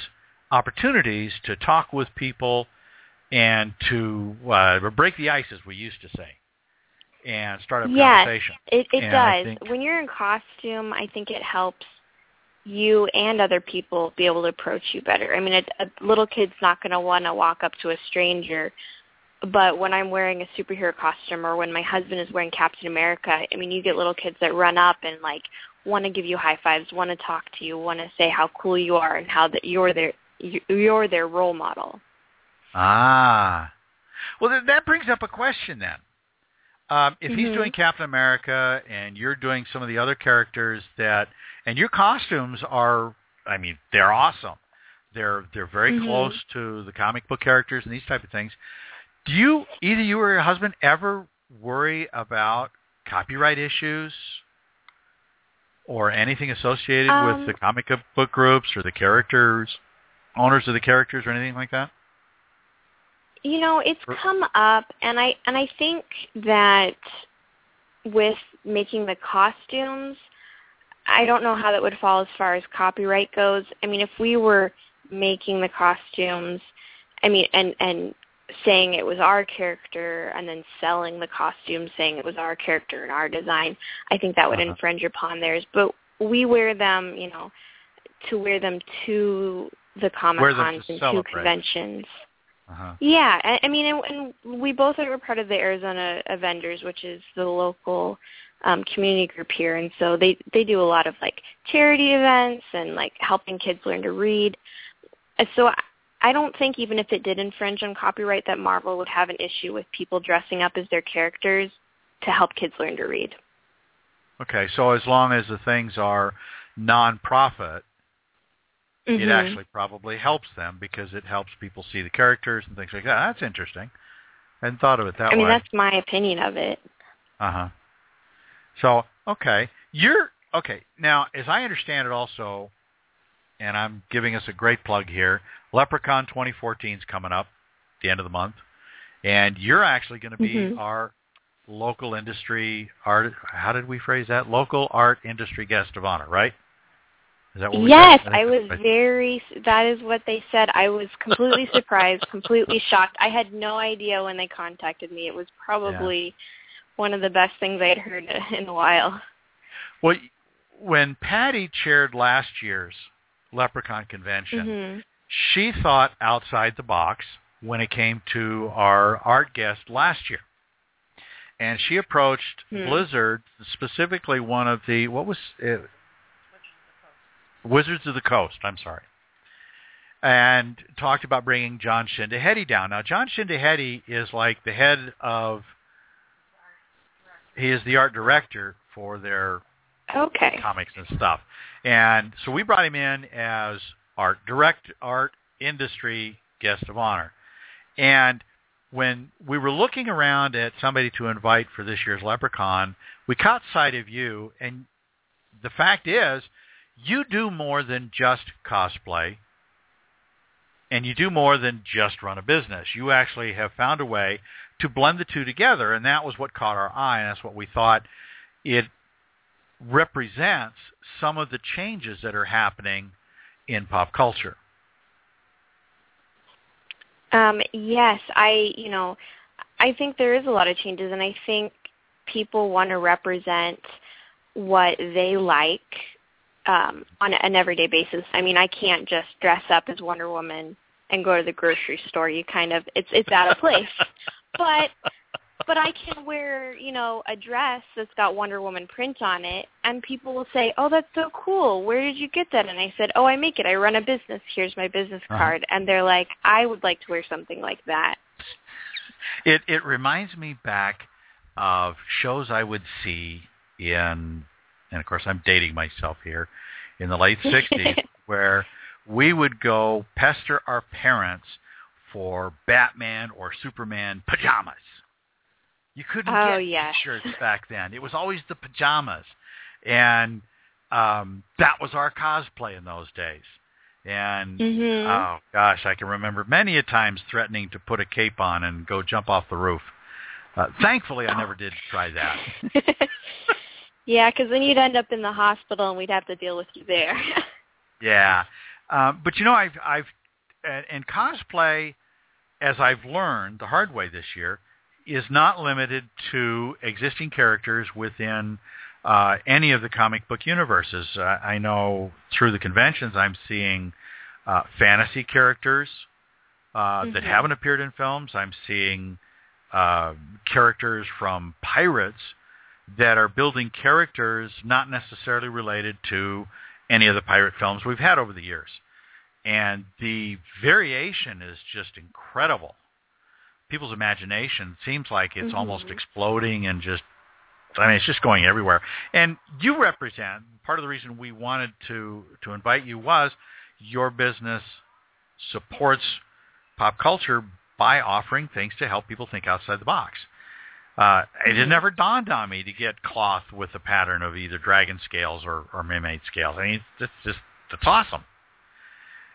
opportunities to talk with people and to uh, break the ice, as we used to say, and start a Yes. conversation. It it does. think- When you're in costume, I think it helps you and other people be able to approach you better. I mean, a, a little kid's not going to want to walk up to a stranger, but when I'm wearing a superhero costume or when my husband is wearing Captain America, I mean, you get little kids that run up and like want to give you high fives, want to talk to you, want to say how cool you are and how that you're their you- you're their role model. Ah. Well, th- that brings up a question then. Um, if he's Mhm. doing Captain America and you're doing some of the other characters that, and your costumes are, I mean, they're awesome. They're they're very Mhm. close to the comic book characters and these type of things. Do you either you or your husband ever worry about copyright issues or anything associated Um, with the comic book groups or the characters, owners of the characters or anything like that? You know, it's Or- come up, and I and I think that with making the costumes, I don't know how that would fall as far as copyright goes. I mean, if we were making the costumes, I mean, and and saying it was our character, and then selling the costume saying it was our character and our design, I think that would Uh-huh. infringe upon theirs. But we wear them, you know, to wear them to the comic cons and to conventions. Uh-huh. Yeah, I, I mean, and, and we both are part of the Arizona Avengers, which is the local um, community group here, and so they they do a lot of like charity events and like helping kids learn to read. And So I, don't think even if it did infringe on copyright, that Marvel would have an issue with people dressing up as their characters to help kids learn to read. Okay, so as long as the things are non-profit, it Mhm. actually probably helps them because it helps people see the characters and things like that. That's interesting. I hadn't thought of it that way. I mean, way. that's my opinion of it. Uh-huh. So, okay. You're okay. Now, as I understand it also, and I'm giving us a great plug here, LepreCon 2014 is coming up at the end of the month, and you're actually going to be Mhm. our local industry art how did we phrase that? Local art industry guest of honor, right? Is that what Yes? I was think very. That is what they said. I was completely surprised, completely shocked. I had no idea when they contacted me. It was probably one of the best things I had heard in a while. Well, when Patty chaired last year's LepreCon convention, hmm she thought outside the box when it came to our art guest last year. And she approached Hmm. Blizzard, specifically one of the, what was it? Wizards of the Coast, I'm sorry. And talked about bringing Jon Schindehette down. Now, Jon Schindehette is like the head of, he is the art director for their Okay. comics and stuff. And so we brought him in as art direct art industry guest of honor. And when we were looking around at somebody to invite for this year's LepreCon, we caught sight of you and the fact is you do more than just cosplay and you do more than just run a business. You actually have found a way to blend the two together and that was what caught our eye and that's what we thought it represents some of the changes that are happening in pop culture. Um, yes, I, you know, I think there is a lot of changes, and I think people want to represent what they like um, on an everyday basis. I mean, I can't just dress up as Wonder Woman and go to the grocery store. You kind of, it's it's out of place. but but I can wear, you know, a dress that's got Wonder Woman print on it, and people will say, "Oh, that's so cool. Where did you get that?" And I said, "Oh, I make it. I run a business. Here's my business Uh-huh. card." And they're like, "I would like to wear something like that." It it reminds me back of shows I would see in, and of course I'm dating myself here, in the late 60s, where we would go pester our parents for Batman or Superman pajamas. You couldn't Oh, get yes. t-shirts back then. It was always the pajamas, and um, that was our cosplay in those days. And Mhm. oh gosh, I can remember many a times threatening to put a cape on and go jump off the roof. Uh, thankfully, I never did try that. yeah, because then you'd end up in the hospital and we'd have to deal with you there. Yeah, um, but you know, I've I've and, and cosplay, as I've learned the hard way this year, is not limited to existing characters within uh, any of the comic book universes. Uh, I know through the conventions, I'm seeing uh, fantasy characters uh, that Mhm. haven't appeared in films. I'm seeing uh, characters from pirates that are building characters not necessarily related to any of the pirate films we've had over the years. And the variation is just incredible. People's imagination seems like it's Mhm. almost exploding and just I mean it's just going everywhere. And you represent part of the reason we wanted to to invite you was your business supports pop culture by offering things to help people think outside the box. Uh, it had Mhm. never dawned on me to get cloth with a pattern of either dragon scales or, or mermaid scales. I mean, it's just it's awesome.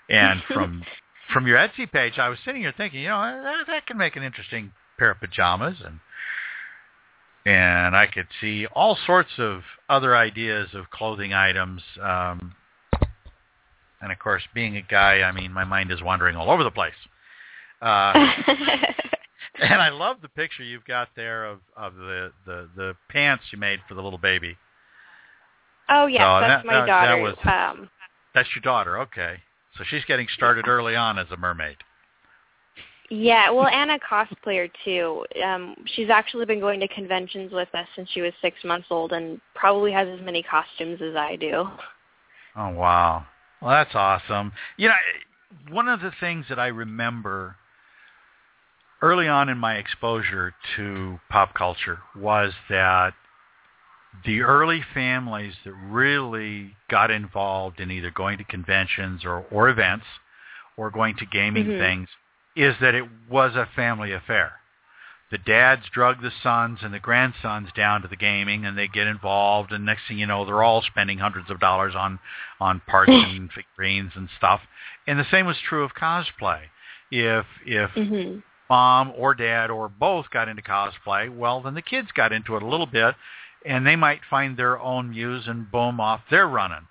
And from from your Etsy page, I was sitting here thinking, you know, that, that can make an interesting pair of pajamas, and and I could see all sorts of other ideas of clothing items. Um, and of course, being a guy, I mean, my mind is wandering all over the place. Uh, and I love the picture you've got there of of the the the pants you made for the little baby. oh yes, No, that's that- my that- that daughter. was- um, That's your daughter, okay? So she's getting started early on as a mermaid. yeah, well, and a cosplayer too. Um, she's actually been going to conventions with us since she was six months old, and probably has as many costumes as I do. Oh wow, well that's awesome. You know, one of the things that I remember early on in my exposure to pop culture was that the early families that really got involved in either going to conventions or, or events or going to gaming Mhm. things is that it was a family affair. The dads drug the sons and the grandsons down to the gaming and they get involved and next thing you know they're all spending hundreds of dollars on on parts and figurines and stuff. And the same was true of cosplay. If if hmm mom or dad or both got into cosplay, well, then the kids got into it a little bit, and they might find their own muse and boom off they're running.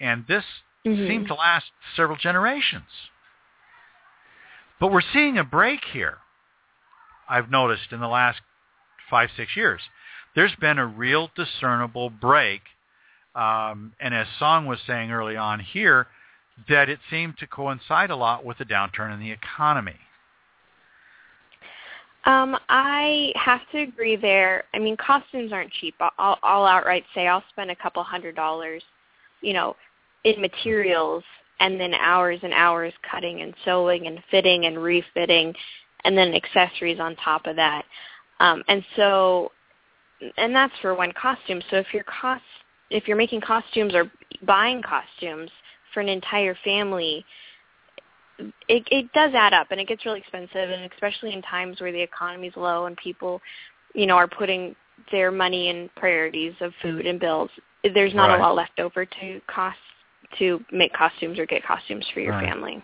And this Mhm. seemed to last several generations. But we're seeing a break here. I've noticed in the last five, six years. There's been a real discernible break. Um, and as Song was saying early on here, that it seemed to coincide a lot with the downturn in the economy. Um, I have to agree there. I mean, costumes aren't cheap. I'll, I'll outright say I'll spend a couple hundred dollars, you know, in materials and then hours and hours cutting and sewing and fitting and refitting and then accessories on top of that. Um, and so, and that's for one costume. So if you're cost, if you're making costumes or buying costumes for an entire family, it it does add up and it gets really expensive and especially in times where the economy's low and people you know are putting their money in priorities of food and bills there's not Right. a lot left over to cost to make costumes or get costumes for your Right. family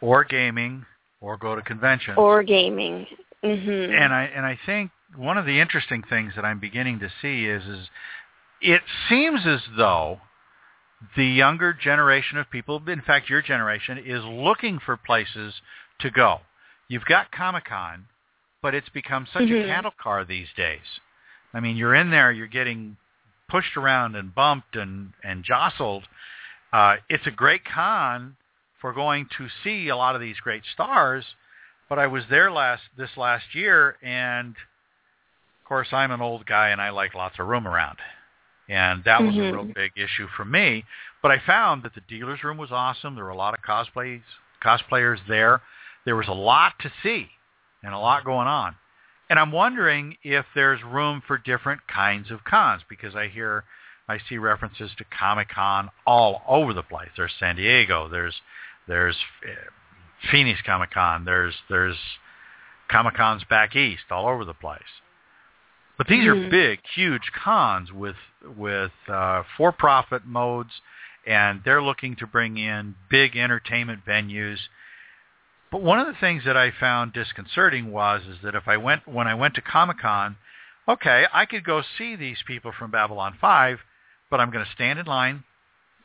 Or gaming, or go to conventions. or gaming mhm and I and I think one of the interesting things that I'm beginning to see is is it seems as though the younger generation of people, in fact your generation, is looking for places to go. You've got Comic Con, but it's become such Mhm. a cattle car these days. I mean, you're in there, you're getting pushed around and bumped and and jostled. Uh, it's a great con for going to see a lot of these great stars, but I was there last this last year, and of course I'm an old guy and I like lots of room around, and that was a real Mhm. big issue for me. But I found that the dealer's room was awesome. There were a lot of cosplays cosplayers there. There was a lot to see and a lot going on, And I'm wondering if there's room for different kinds of cons because I hear, I see references to Comic Con all over the place. There's San Diego. There's there's uh, Phoenix Comic Con. There's there's Comic Cons back east, all over the place. But these Mhm. are big, huge cons with with uh, for-profit modes, and they're looking to bring in big entertainment venues. But one of the things that I found disconcerting was is that if I went when I went to Comic Con, okay, I could go see these people from Babylon 5, but I'm going to stand in line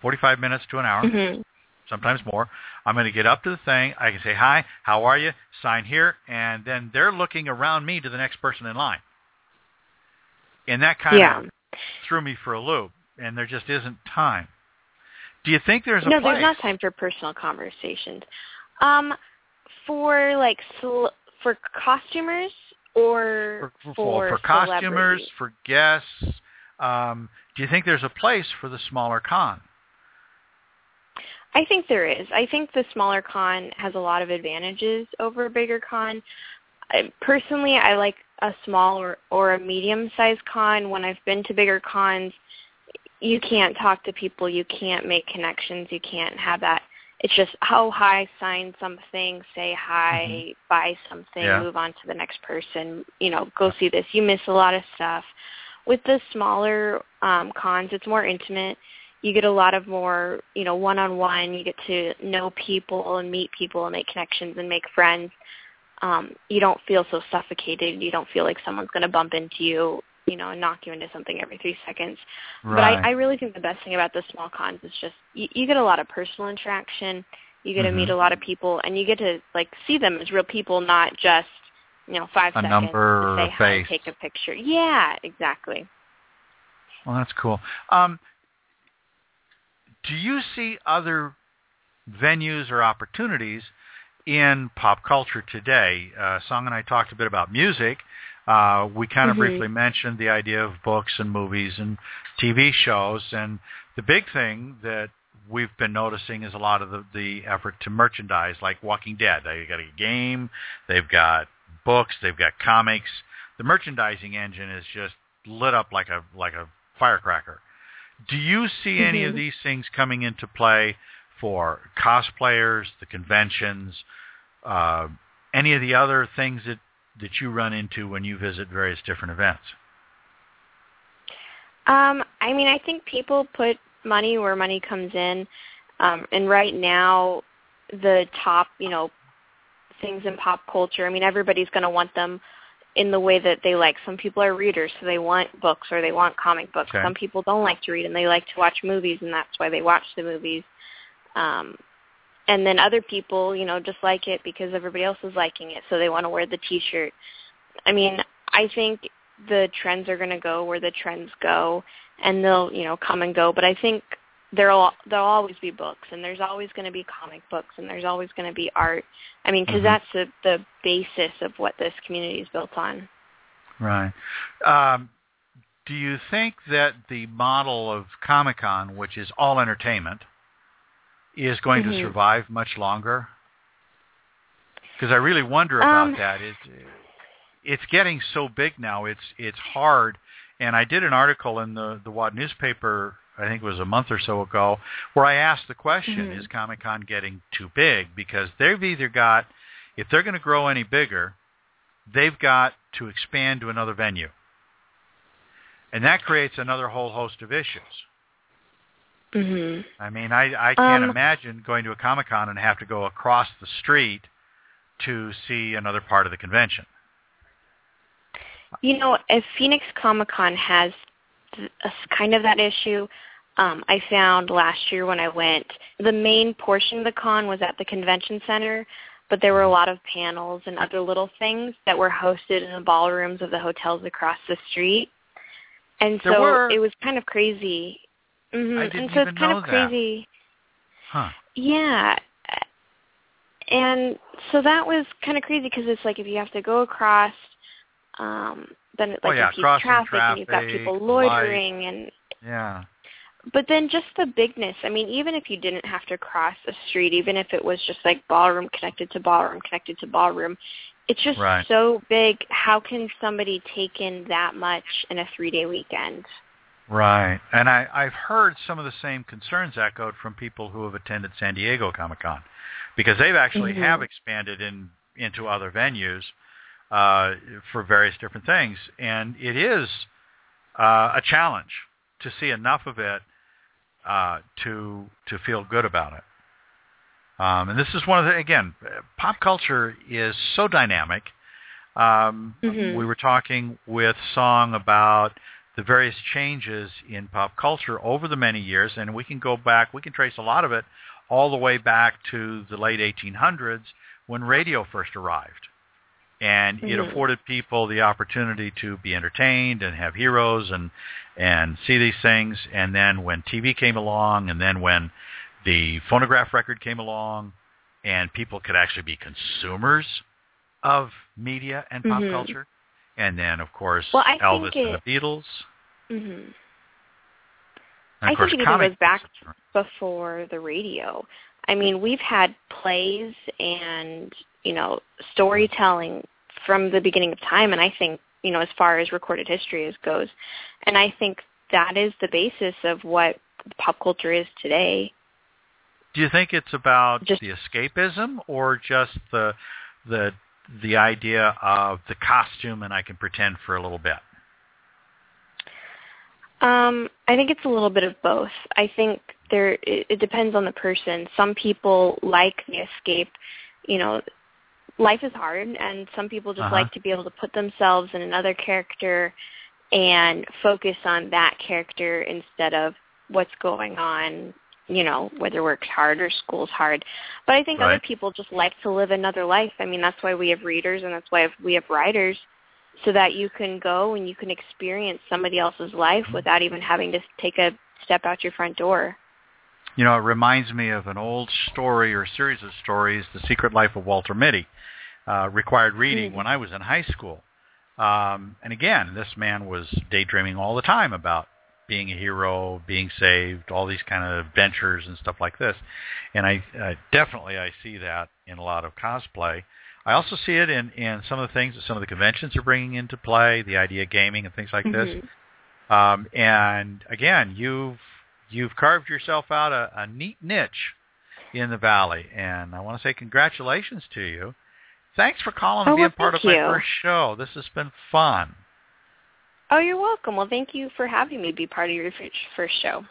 45 minutes to an hour hmm sometimes more. I'm going to get up to the thing. I can say, hi, how are you? Sign here. And then they're looking around me to the next person in line. And that kind Yeah. of threw me for a loop. And there just isn't time. Do you think there's a no, place? there's not time for personal conversations. Um, for like cel- for costumers or for, for, for, for costumers, for guests. Um, do you think there's a place for the smaller con? I think there is. I think the smaller con has a lot of advantages over a bigger con. I, personally, I like a small or, or a medium-sized con. When I've been to bigger cons, you can't talk to people, you can't make connections, you can't have that. It's just, oh, hi, sign something, say hi, buy something, Yeah. move on to the next person, you know, go see this. You miss a lot of stuff. With the smaller um, cons, it's more intimate you get a lot of more, you know, one-on-one. You get to know people and meet people and make connections and make friends. Um, you don't feel so suffocated. You don't feel like someone's going to bump into you, you know, and knock you into something every three seconds. But I, I really think the best thing about the small cons is just you, you get a lot of personal interaction. You get to meet Mhm. a lot of people, and you get to like see them as real people, not just you know five A seconds number to or say a hi, face. take a picture. Yeah, exactly. Well, that's cool. Um, do you see other venues or opportunities in pop culture today? Uh, Song and I talked a bit about music. Uh, we kind of Mhm. briefly mentioned the idea of books and movies and TV shows, and the big thing that we've been noticing is a lot of the, the effort to merchandise, like Walking Dead. They've got a game, they've got books, they've got comics. The merchandising engine is just lit up like a like a firecracker. Do you see any of Mhm. these things coming into play for cosplayers, the conventions, uh, any of the other things that, that you run into when you visit various different events? Um, I mean, I think people put money where money comes in, um, and right now, the top, you know, things in pop culture. I mean, everybody's going to want them in the way that they like. Some people are readers, so they want books or they want comic books. Okay. Some people don't like to read and they like to watch movies, and that's why they watch the movies. Um, and then other people, you know, just like it because everybody else is liking it, so they want to wear the T-shirt. I mean, I think the trends are going to go where the trends go, and they'll, you know, come and go. But I think there'll there'll always be books, and there's always going to be comic books, and there's always going to be art. I mean, because Mhm. that's the the basis of what this community is built on. Right. Um, do you think that the model of Comic Con, which is all entertainment, is going to Mhm. survive much longer? Because I really wonder about Um, that. It's it's getting so big now. It's it's hard. And I did an article in the the Watt newspaper. I think it was a month or so ago, where I asked the question: Mhm. Is Comic Con getting too big? Because they've either got, if they're going to grow any bigger, they've got to expand to another venue. And that creates another whole host of issues. Mhm. I mean, I, I can't Um, imagine going to a Comic Con and have to go across the street to see another part of the convention. You know, if Phoenix Comic Con has a kind of that issue, um, I found last year when I went, the main portion of the con was at the convention center, but there were a lot of panels and other little things that were hosted in the ballrooms of the hotels across the street. And so it was kind of crazy. Hmm I And didn't so even it's kind know of that. crazy. Huh. Yeah. And so that was kind of crazy because it's like if you have to go across, um, then it Oh, like yeah, impedes crossing traffic, and you've got traffic, people light. loitering and Yeah. but then just the bigness. I mean, even if you didn't have to cross a street, even if it was just like ballroom connected to ballroom connected to ballroom, It's just Right. so big. How can somebody take in that much in a three-day weekend? Right. And I, I've heard some of the same concerns echoed from people who have attended San Diego Comic Con because they've actually Mhm. have expanded in into other venues uh, for various different things. And it is uh, a challenge to see enough of it uh, to to feel good about it. Um, and this is one of the again, pop culture is so dynamic. Um, Mhm. We were talking with Song about the various changes in pop culture over the many years, and we can go back. We can trace a lot of it all the way back to the late 1800s when radio first arrived, and it Mhm. afforded people the opportunity to be entertained and have heroes and and see these things. And then when TV came along, and then when the phonograph record came along, and people could actually be consumers of media and pop Mhm. culture. And then, of course, Well, Elvis think and the Beatles. hmm And I think it even goes back before the radio. I mean, we've had plays and, you know, storytelling from the beginning of time and I think, you know, as far as recorded history as goes. And I think that is the basis of what pop culture is today. Do you think it's about Just- the escapism or just the the the idea of the costume and I can pretend for a little bit? Um, I think it's a little bit of both. I think there it, it depends on the person. Some people like the escape. You know, life is hard, and some people just Uh-huh. like to be able to put themselves in another character and focus on that character instead of what's going on. You know, whether work's hard or school's hard. But I think other people just like to live another life. I mean, that's why we have readers, and that's why we have writers so that you can go and you can experience somebody else's life Mm-hmm. without even having to take a step out your front door. You know, it reminds me of an old story or series of stories, The Secret Life of Walter Mitty, uh, required reading Mhm. when I was in high school. Um, and again, this man was daydreaming all the time about being a hero, being saved, all these kind of adventures and stuff like this. And I uh, definitely I see that in a lot of cosplay. I also see it in, in some of the things that some of the conventions are bringing into play, the idea of gaming and things like this. Mhm. Um, and again, you've you've carved yourself out a, a neat niche in the valley, and I want to say congratulations to you. Thanks for calling Oh, and being well, part of thank my first show. This has been fun. Oh, you're welcome. Well, thank you for having me be part of your fir- first show.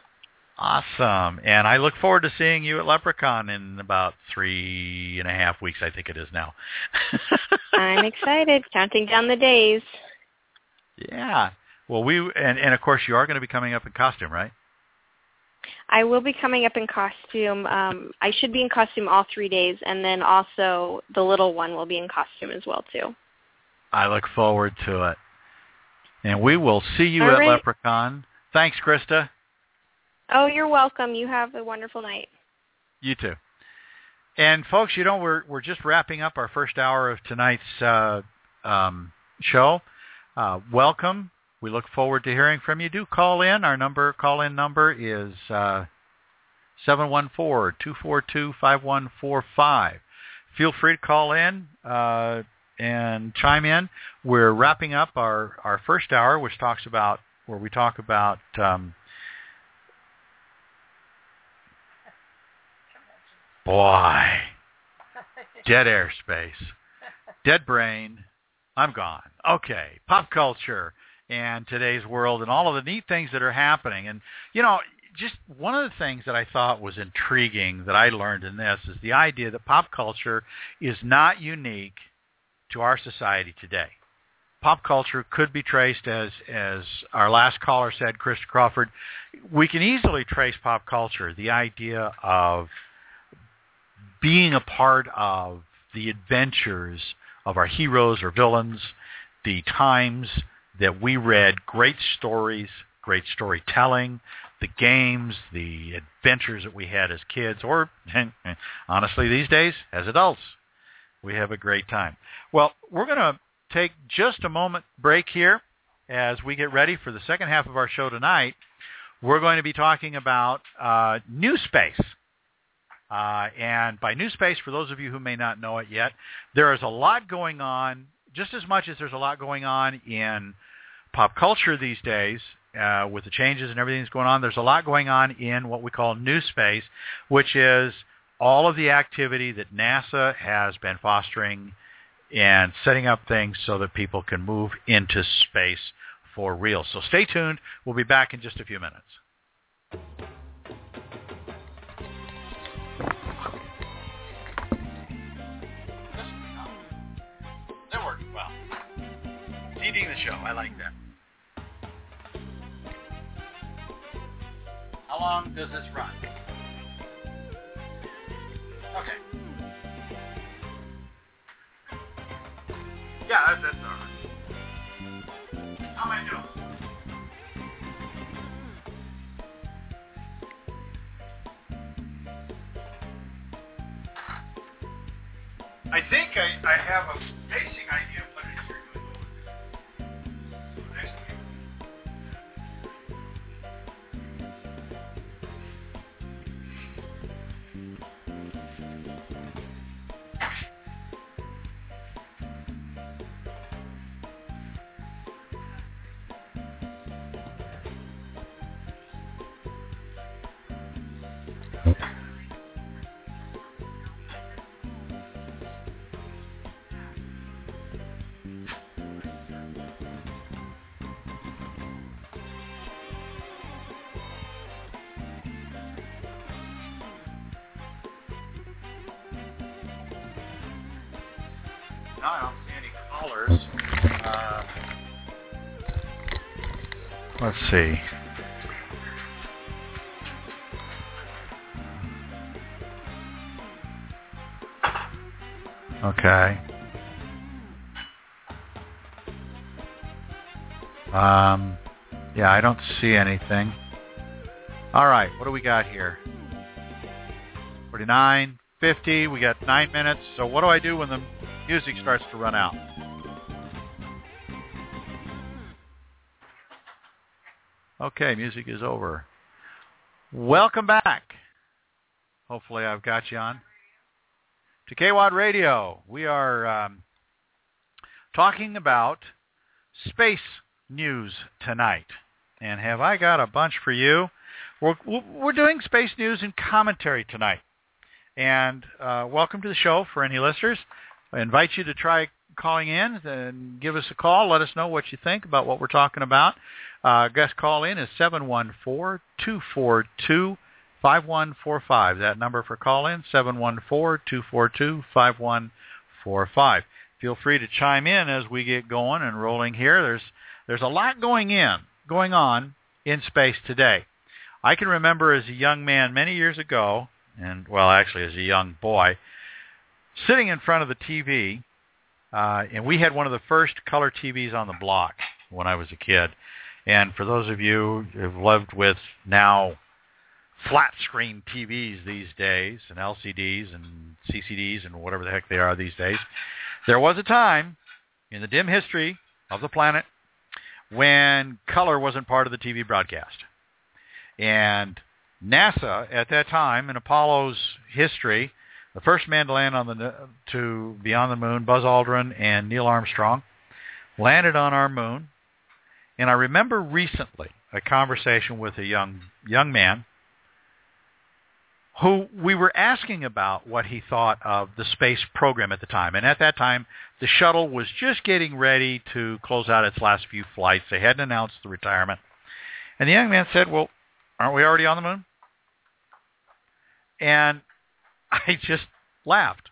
Awesome. And I look forward to seeing you at LepreCon in about three and a half weeks, I think it is now. I'm excited, counting down the days. yeah. Well, we and, and of course you are going to be coming up in costume, right? I will be coming up in costume. Um, I should be in costume all three days, and then also the little one will be in costume as well too. I look forward to it. And we will see you All at right. LepreCon. Thanks, Krysta. Oh, you're welcome. You have a wonderful night. You too. And folks, you know we're we're just wrapping up our first hour of tonight's uh, um, show. Uh, welcome. We look forward to hearing from you. Do call in. Our number call in number is uh, seven one four two four two five one four five. Feel free to call in uh, and chime in. We're wrapping up our our first hour, which talks about where we talk about. Um, Boy, dead airspace, dead brain, I'm gone. Okay, pop culture and today's world and all of the neat things that are happening. And, you know, just one of the things that I thought was intriguing that I learned in this is the idea that pop culture is not unique to our society today. Pop culture could be traced as, as our last caller said, Chris Crawford, we can easily trace pop culture, the idea of being a part of the adventures of our heroes or villains, the times that we read great stories, great storytelling, the games, the adventures that we had as kids, or honestly these days as adults. We have a great time. Well, we're going to take just a moment break here as we get ready for the second half of our show tonight. We're going to be talking about uh, new space Uh, and by new space, for those of you who may not know it yet, there is a lot going on, just as much as there's a lot going on in pop culture these days uh, with the changes and everything that's going on. There's a lot going on in what we call new space, which is all of the activity that NASA has been fostering and setting up things so that people can move into space for real. So stay tuned. We'll be back in just a few minutes. That worked well. Leading the show. I like that. How long does this run? Okay. Yeah, that's, that's all right. How am I doing? I think I, I have a basic idea see. Okay. Um, yeah, I don't see anything. All right, what do we got here? 49, 50, we got nine minutes. So what do I do when the music starts to run out? Okay, music is over. Welcome back. Hopefully I've got you on. To KWAD Radio, we are um, talking about space news tonight. And have I got a bunch for you? We're, we're doing space news and commentary tonight. And uh, welcome to the show for any listeners. I invite you to try calling in and give us a call. Let us know what you think about what we're talking about. Uh, guest call in is 714-242-5145. That number for call in, 714-242-5145. Feel free to chime in as we get going and rolling here. There's there's a lot going in, going on in space today. I can remember as a young man many years ago, and well, actually as a young boy, sitting in front of the TV, uh, and we had one of the first color TVs on the block when I was a kid. And for those of you who've lived with now flat screen TVs these days, and LCDs and CCDs and whatever the heck they are these days, there was a time in the dim history of the planet when color wasn't part of the TV broadcast. And NASA at that time in Apollo's history, the first man to land on the to be on the moon, Buzz Aldrin and Neil Armstrong, landed on our moon. And I remember recently a conversation with a young young man who we were asking about what he thought of the space program at the time. And at that time, the shuttle was just getting ready to close out its last few flights. They hadn't announced the retirement. And the young man said, well, aren't we already on the moon? And I just laughed.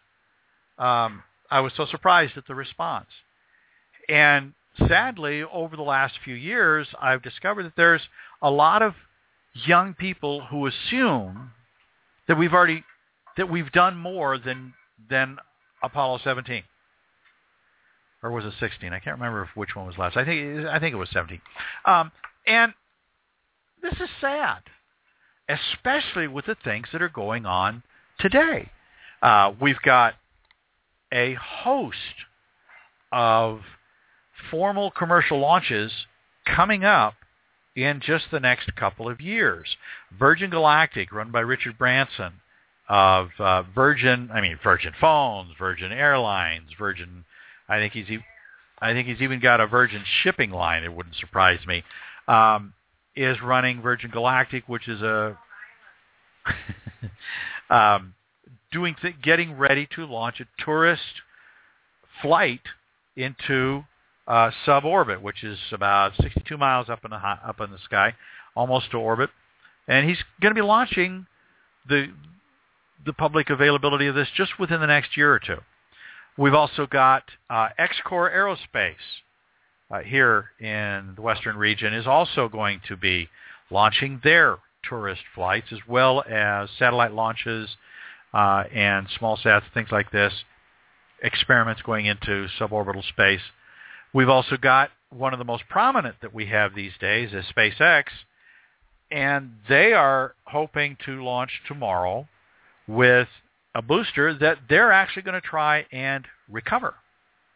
Um, I was so surprised at the response. And sadly, over the last few years, I've discovered that there's a lot of young people who assume that we've already that we've done more than than Apollo 17 or was it 16? I can't remember which one was last. I think I think it was 17. Um, and this is sad, especially with the things that are going on today. Uh, we've got a host of formal commercial launches coming up in just the next couple of years. Virgin Galactic, run by Richard Branson, of uh, Virgin, I mean Virgin Phones, Virgin Airlines, Virgin. I think he's e- I think he's even got a Virgin shipping line. It wouldn't surprise me. Um, is running Virgin Galactic, which is a um, doing th- getting ready to launch a tourist flight into uh, suborbit, which is about 62 miles up in the high, up in the sky, almost to orbit, and he's going to be launching the the public availability of this just within the next year or two. We've also got uh, Aerospace uh, here in the western region is also going to be launching their tourist flights as well as satellite launches uh, and small sats, things like this, experiments going into suborbital space. We've also got one of the most prominent that we have these days is SpaceX, and they are hoping to launch tomorrow with a booster that they're actually going to try and recover,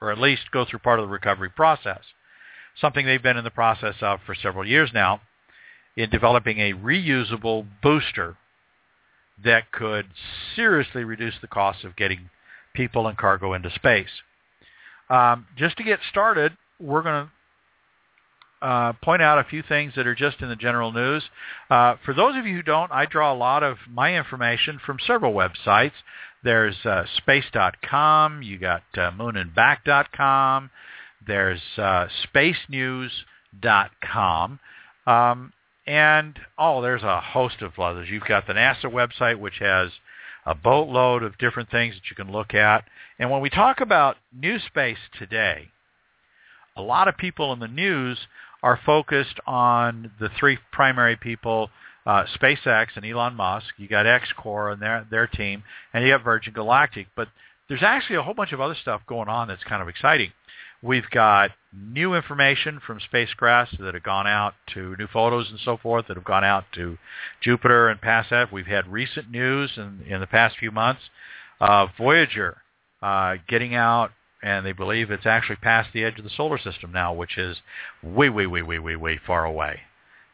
or at least go through part of the recovery process. Something they've been in the process of for several years now in developing a reusable booster that could seriously reduce the cost of getting people and cargo into space. Um, just to get started, we're going to uh, point out a few things that are just in the general news. Uh, for those of you who don't, I draw a lot of my information from several websites. There's uh, space.com, you got uh, moonandback.com, there's uh, spacenews.com. Um, and oh, there's a host of others. You've got the NASA website, which has a boatload of different things that you can look at. And when we talk about new space today, a lot of people in the news are focused on the three primary people, uh, SpaceX and Elon Musk. You got Xcor and their their team, and you have Virgin Galactic. But there's actually a whole bunch of other stuff going on that's kind of exciting. We've got new information from spacecrafts that have gone out to new photos and so forth that have gone out to Jupiter and past that. We've had recent news in, in the past few months of Voyager uh, getting out, and they believe it's actually past the edge of the solar system now, which is way, way, way, way, way, way far away.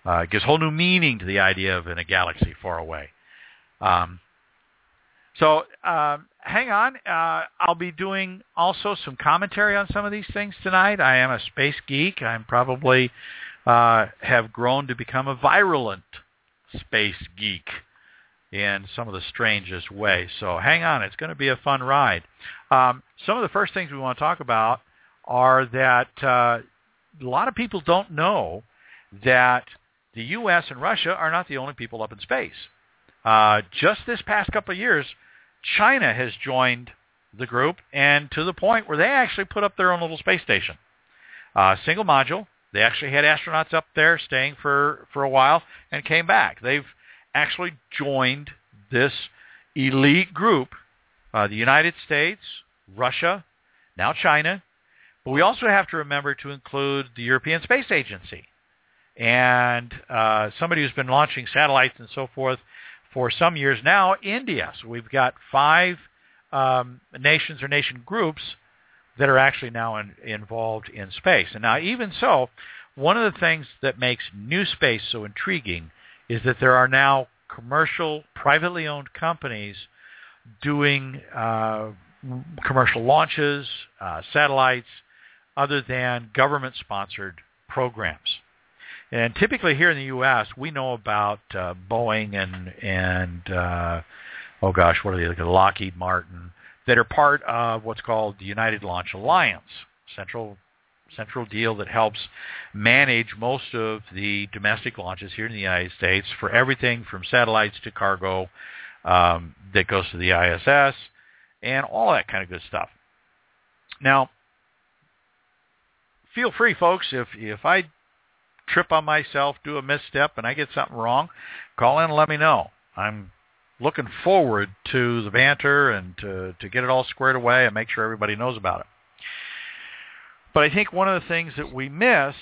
Uh, it gives whole new meaning to the idea of in a galaxy far away. Um, so um, hang on. Uh, I'll be doing also some commentary on some of these things tonight. I am a space geek. I'm probably uh, have grown to become a virulent space geek in some of the strangest ways. So hang on. It's going to be a fun ride. Um, some of the first things we want to talk about are that uh, a lot of people don't know that the U.S. and Russia are not the only people up in space. Uh, just this past couple of years, China has joined the group, and to the point where they actually put up their own little space station, uh, single module. They actually had astronauts up there staying for for a while and came back. They've actually joined this elite group, uh, the United States, Russia, now China, but we also have to remember to include the European Space Agency and uh, somebody who's been launching satellites and so forth for some years now, India. So we've got five um, nations or nation groups that are actually now in, involved in space. And now even so, one of the things that makes new space so intriguing is that there are now commercial, privately owned companies doing uh, commercial launches, uh, satellites, other than government-sponsored programs. And typically here in the U.S., we know about uh, Boeing and and uh, oh gosh, what are they? Lockheed Martin that are part of what's called the United Launch Alliance, central central deal that helps manage most of the domestic launches here in the United States for everything from satellites to cargo um, that goes to the ISS and all that kind of good stuff. Now, feel free, folks, if if I trip on myself, do a misstep, and I get something wrong, call in and let me know. I'm looking forward to the banter and to, to get it all squared away and make sure everybody knows about it. But I think one of the things that we miss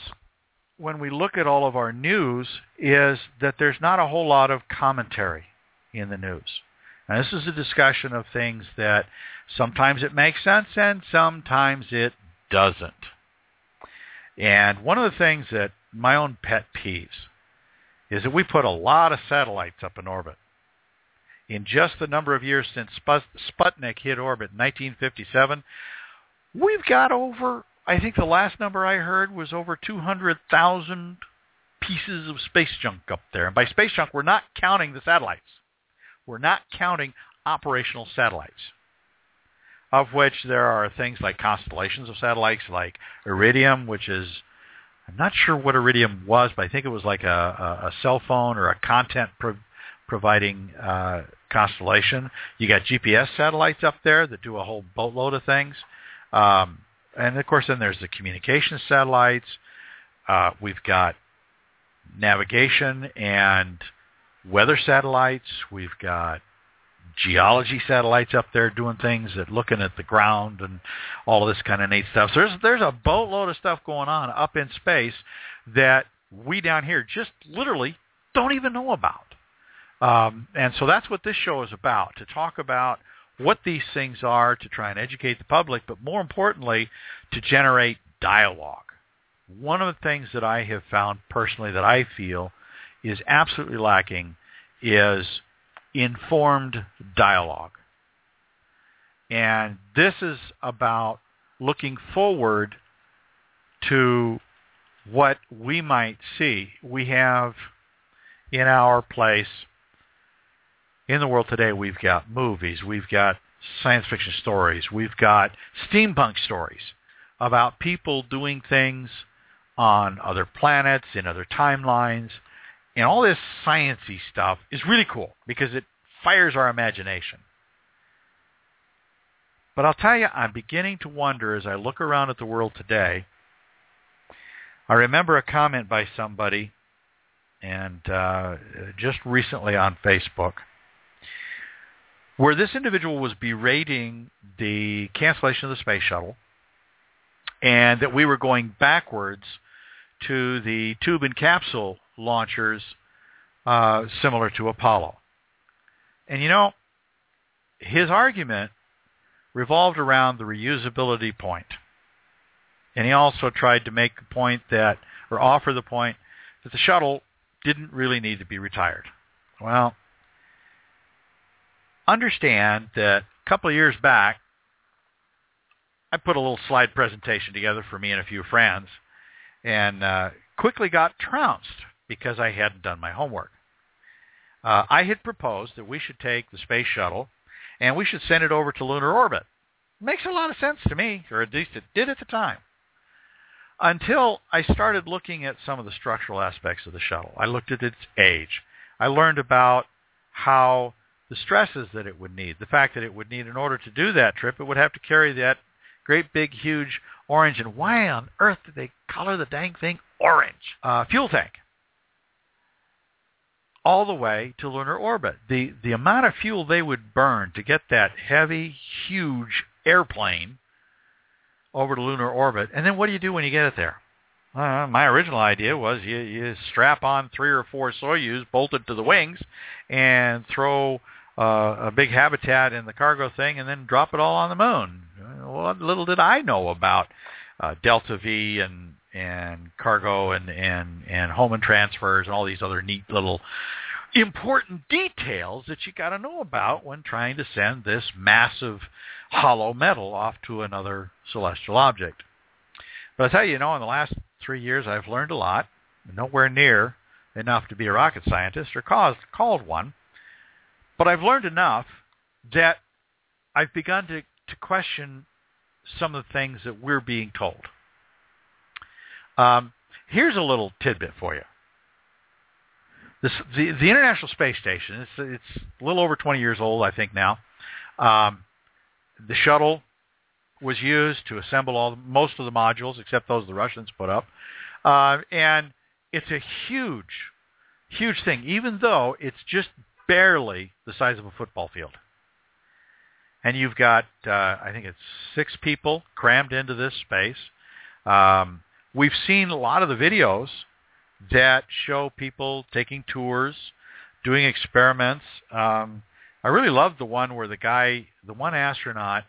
when we look at all of our news is that there's not a whole lot of commentary in the news. And this is a discussion of things that sometimes it makes sense and sometimes it doesn't. And one of the things that my own pet peeves is that we put a lot of satellites up in orbit. in just the number of years since Sputnik hit orbit in 1957, we've got over, I think the last number I heard was over 200,000 pieces of space junk up there. And by space junk, we're not counting the satellites. We're not counting operational satellites, of which there are things like constellations of satellites like Iridium, which is, I'm not sure what Iridium was, but I think it was like a, a, a cell phone or a content pro- providing uh, constellation. You got GPS satellites up there that do a whole boatload of things. Um, and of course, then there's the communication satellites. Uh, we've got navigation and weather satellites. We've got geology satellites up there doing things that looking at the ground and all this kind of neat stuff. So there's there's a boatload of stuff going on up in space that we down here just literally don't even know about. Um, and so that's what this show is about, to talk about what these things are, to try and educate the public, but more importantly, to generate dialogue. One of the things that I have found personally that I feel is absolutely lacking is informed dialogue. And this is about looking forward to what we might see. We have in our place in the world today, we've got movies, we've got science fiction stories, we've got steampunk stories about people doing things on other planets, in other timelines, and all this sciency stuff is really cool because it fires our imagination. But I'll tell you, I'm beginning to wonder as I look around at the world today. I remember a comment by somebody, and uh, just recently on Facebook, where this individual was berating the cancellation of the space shuttle and that we were going backwards to the tube and capsule launchers uh, similar to Apollo. And you know, his argument revolved around the reusability point. And he also tried to make the point that, or offer the point, that the shuttle didn't really need to be retired. Well, understand that a couple of years back, I put a little slide presentation together for me and a few friends and uh, quickly got trounced because I hadn't done my homework. Uh, I had proposed that we should take the space shuttle and we should send it over to lunar orbit. Makes a lot of sense to me, or at least it did at the time. Until I started looking at some of the structural aspects of the shuttle. I looked at its age. I learned about how the stresses that it would need, the fact that it would need in order to do that trip, it would have to carry that great big huge orange. And why on earth did they color the dang thing orange? Uh, fuel tank. All the way to lunar orbit. The the amount of fuel they would burn to get that heavy, huge airplane over to lunar orbit, and then what do you do when you get it there? Uh, my original idea was you, you strap on three or four Soyuz bolted to the wings and throw uh, a big habitat in the cargo thing and then drop it all on the moon. Little did I know about uh, Delta V and and cargo and and and Hohmann transfers and all these other neat little important details that you got to know about when trying to send this massive hollow metal off to another celestial object. But I tell you, you know, in the last three years, I've learned a lot. Nowhere near enough to be a rocket scientist or caused, called one. But I've learned enough that I've begun to, to question some of the things that we're being told. Um, here's a little tidbit for you. This, the, the International Space Station, it's, it's a little over 20 years old, I think now. Um, the shuttle was used to assemble all most of the modules, except those the Russians put up, uh, and it's a huge, huge thing. Even though it's just barely the size of a football field. And you've got, uh, I think it's six people crammed into this space. Um, we've seen a lot of the videos that show people taking tours, doing experiments. Um, I really love the one where the guy, the one astronaut,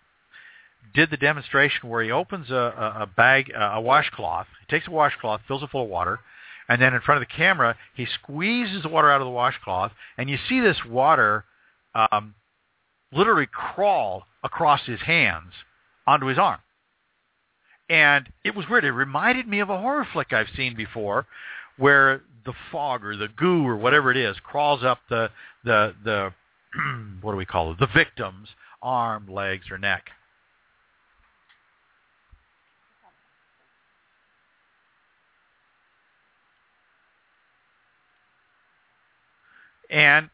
did the demonstration where he opens a, a, a bag, a washcloth. He takes a washcloth, fills it full of water, and then in front of the camera, he squeezes the water out of the washcloth, and you see this water um, literally crawl across his hands onto his arm. And it was weird. It reminded me of a horror flick I've seen before where the fog or the goo or whatever it is crawls up the the the what do we call it? The victim's arm, legs, or neck. And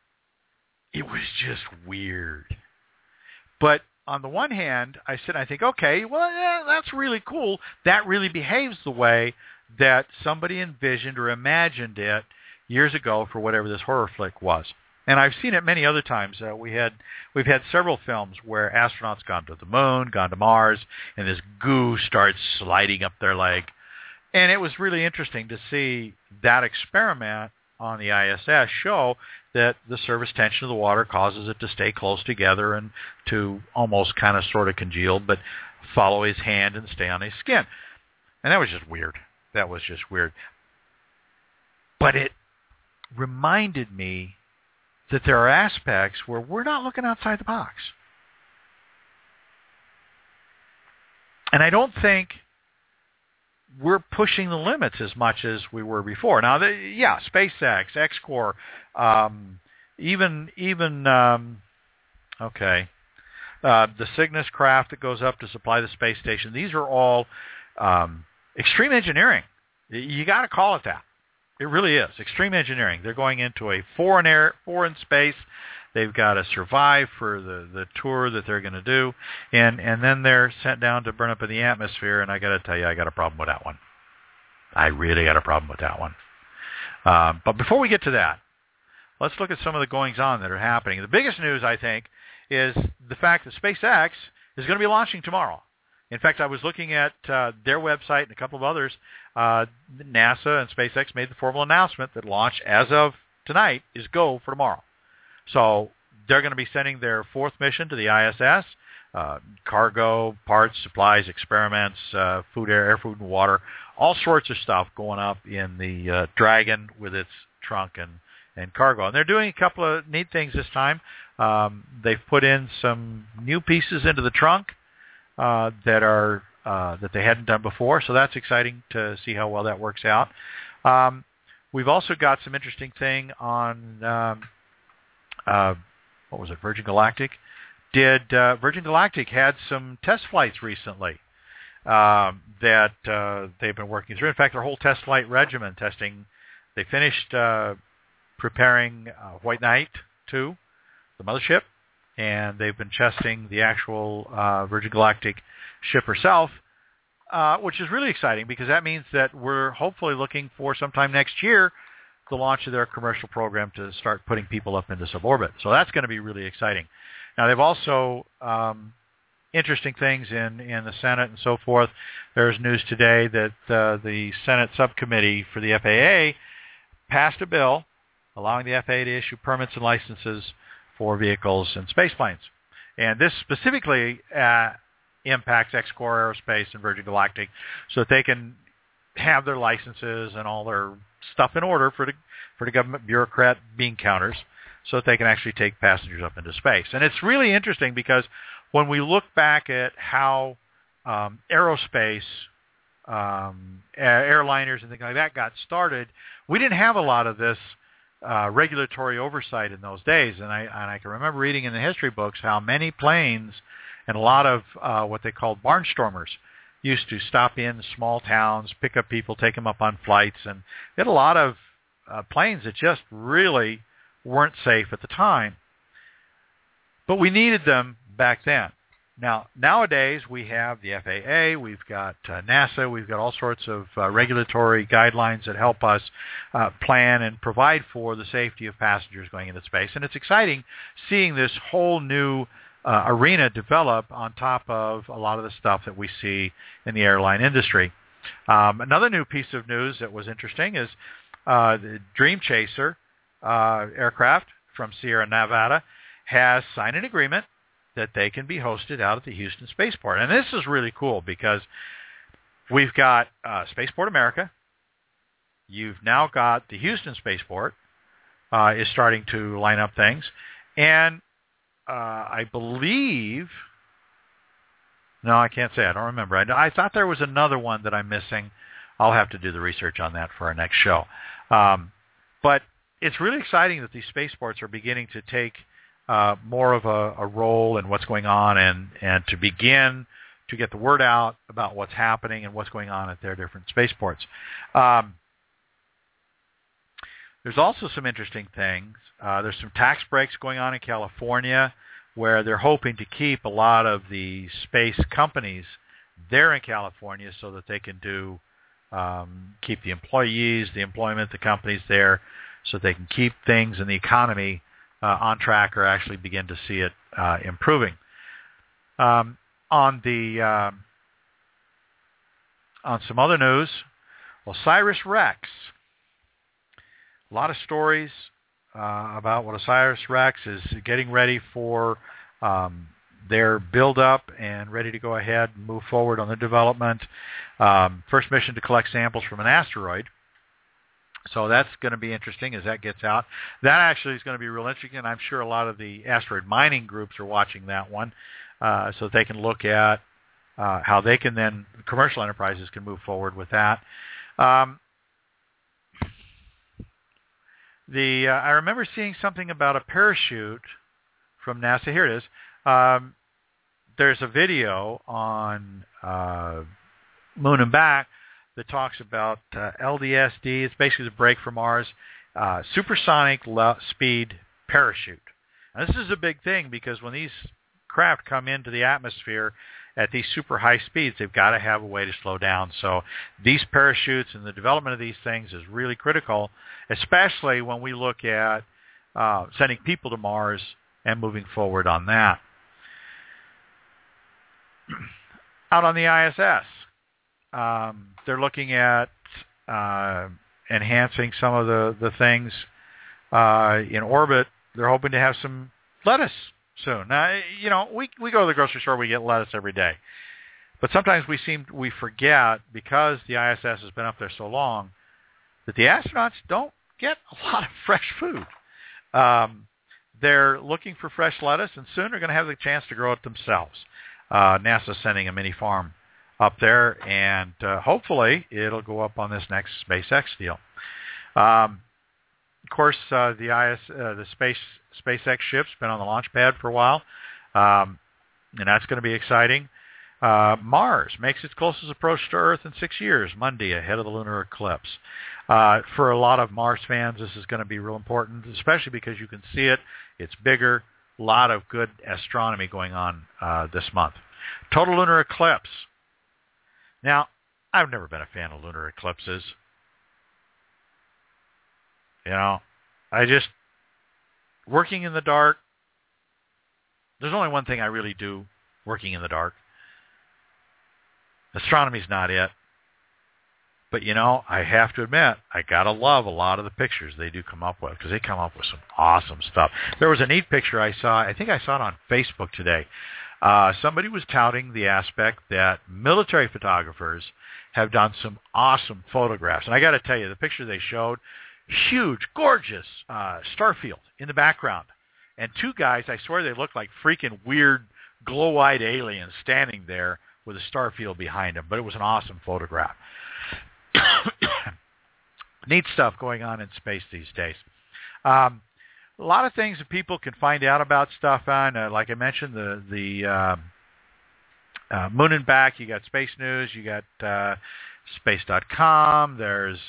it was just weird. But on the one hand, I sit and I think, okay, well, yeah, that's really cool. That really behaves the way that somebody envisioned or imagined it years ago for whatever this horror flick was. And I've seen it many other times. Uh, we had we've had several films where astronauts gone to the moon, gone to Mars, and this goo starts sliding up their leg. And it was really interesting to see that experiment on the ISS show that the surface tension of the water causes it to stay close together and to almost kind of sort of congeal, but follow his hand and stay on his skin. And that was just weird. That was just weird. But it reminded me that there are aspects where we're not looking outside the box. And I don't think we're pushing the limits as much as we were before. Now, the, yeah, SpaceX, XCOR, um, even even um, okay, uh, the Cygnus craft that goes up to supply the space station. These are all um, extreme engineering. You got to call it that. It really is extreme engineering. They're going into a foreign air, foreign space. They've got to survive for the the tour that they're going to do, and and then they're sent down to burn up in the atmosphere. And I got to tell you, I got a problem with that one. I really got a problem with that one. Um, but before we get to that, let's look at some of the goings on that are happening. The biggest news, I think, is the fact that SpaceX is going to be launching tomorrow. In fact, I was looking at uh, their website and a couple of others. Uh, NASA and SpaceX made the formal announcement that launch as of tonight is go for tomorrow. So they're going to be sending their fourth mission to the ISS. Uh, cargo, parts, supplies, experiments, uh, food, air, air, food, and water, all sorts of stuff going up in the uh, Dragon with its trunk and, and cargo. And they're doing a couple of neat things this time. Um, they've put in some new pieces into the trunk uh, that are uh, that they hadn't done before, so that's exciting to see how well that works out. Um, we've also got some interesting thing on um, uh, what was it, Virgin Galactic? Did uh, Virgin Galactic had some test flights recently um, that uh, they've been working through. In fact, their whole test flight regimen testing, they finished uh, preparing uh, White Knight 2, the mothership, and they've been testing the actual uh, Virgin Galactic ship herself, uh, which is really exciting because that means that we're hopefully looking for sometime next year the launch of their commercial program to start putting people up into suborbit. So that's going to be really exciting. Now they've also um, interesting things in in the Senate and so forth. There's news today that uh, the Senate subcommittee for the FAA passed a bill allowing the FAA to issue permits and licenses for vehicles and spaceplanes. And this specifically uh, impacts XCOR Aerospace and Virgin Galactic so that they can have their licenses and all their stuff in order for the for the government bureaucrat bean counters so that they can actually take passengers up into space. And it's really interesting because when we look back at how um, aerospace um, airliners and things like that got started, we didn't have a lot of this uh, regulatory oversight in those days. And I, and I can remember reading in the history books how many planes and a lot of uh, what they called barnstormers used to stop in small towns, pick up people, take them up on flights, and we had a lot of uh, planes that just really weren't safe at the time. But we needed them back then. Now, nowadays we have the FAA, we've got uh, NASA, we've got all sorts of uh, regulatory guidelines that help us uh, plan and provide for the safety of passengers going into space. And it's exciting seeing this whole new uh, arena develop on top of a lot of the stuff that we see in the airline industry. Um, another new piece of news that was interesting is uh, the Dream Chaser uh, aircraft from Sierra Nevada has signed an agreement that they can be hosted out at the Houston Spaceport. And this is really cool because we've got uh, Spaceport America. You've now got the Houston Spaceport uh, is starting to line up things. And uh, I believe. No, I can't say. I don't remember. I, I thought there was another one that I'm missing. I'll have to do the research on that for our next show. Um, but it's really exciting that these spaceports are beginning to take uh, more of a, a role in what's going on and, and to begin to get the word out about what's happening and what's going on at their different spaceports. Um, there's also some interesting things. Uh, there's some tax breaks going on in California where they're hoping to keep a lot of the space companies there in California so that they can do um, keep the employees, the employment, the companies there, so they can keep things in the economy uh, on track or actually begin to see it uh, improving. Um, on the um, on some other news, Osiris Rex. A lot of stories uh, about what Osiris Rex is getting ready for um, their build up and ready to go ahead and move forward on the development. Um, first mission to collect samples from an asteroid. So that's going to be interesting as that gets out. That actually is going to be real interesting. I'm sure a lot of the asteroid mining groups are watching that one uh, so they can look at uh, how they can then, commercial enterprises can move forward with that. Um, the uh, I remember seeing something about a parachute from NASA. Here it is. Um, there's a video on uh, Moon and Back that talks about uh, LDSD. It's basically the break from Mars uh, supersonic le- speed parachute. Now, this is a big thing because when these craft come into the atmosphere at these super high speeds, they've got to have a way to slow down. So these parachutes and the development of these things is really critical, especially when we look at uh, sending people to Mars and moving forward on that. Out on the ISS, um, they're looking at uh, enhancing some of the, the things uh, in orbit. They're hoping to have some lettuce soon. Now, you know, we we go to the grocery store, we get lettuce every day, but sometimes we seem we forget because the ISS has been up there so long that the astronauts don't get a lot of fresh food. Um, they're looking for fresh lettuce, and soon they're going to have the chance to grow it themselves. Uh, NASA's sending a mini farm up there, and uh, hopefully it'll go up on this next SpaceX deal. Um, of course, uh, the IS, uh, the space SpaceX ship's been on the launch pad for a while, um, and that's going to be exciting. Uh, Mars makes its closest approach to Earth in six years, Monday, ahead of the lunar eclipse. Uh, for a lot of Mars fans, this is going to be real important, especially because you can see it. It's bigger. A lot of good astronomy going on uh, this month. Total lunar eclipse. Now, I've never been a fan of lunar eclipses. You know, I just working in the dark. There's only one thing I really do working in the dark. Astronomy's not it. But you know, I have to admit, I gotta love a lot of the pictures they do come up with because they come up with some awesome stuff. There was a neat picture I saw. I think I saw it on Facebook today. Uh, somebody was touting the aspect that military photographers have done some awesome photographs, and I got to tell you, the picture they showed huge, gorgeous uh, starfield in the background, and two guys. I swear they looked like freaking weird, glow-eyed aliens standing there with a starfield behind them. But it was an awesome photograph. Neat stuff going on in space these days. Um, a lot of things that people can find out about stuff on, uh, like I mentioned, the the uh, uh, Moon and Back. You got Space News. You got uh, Space.com. There's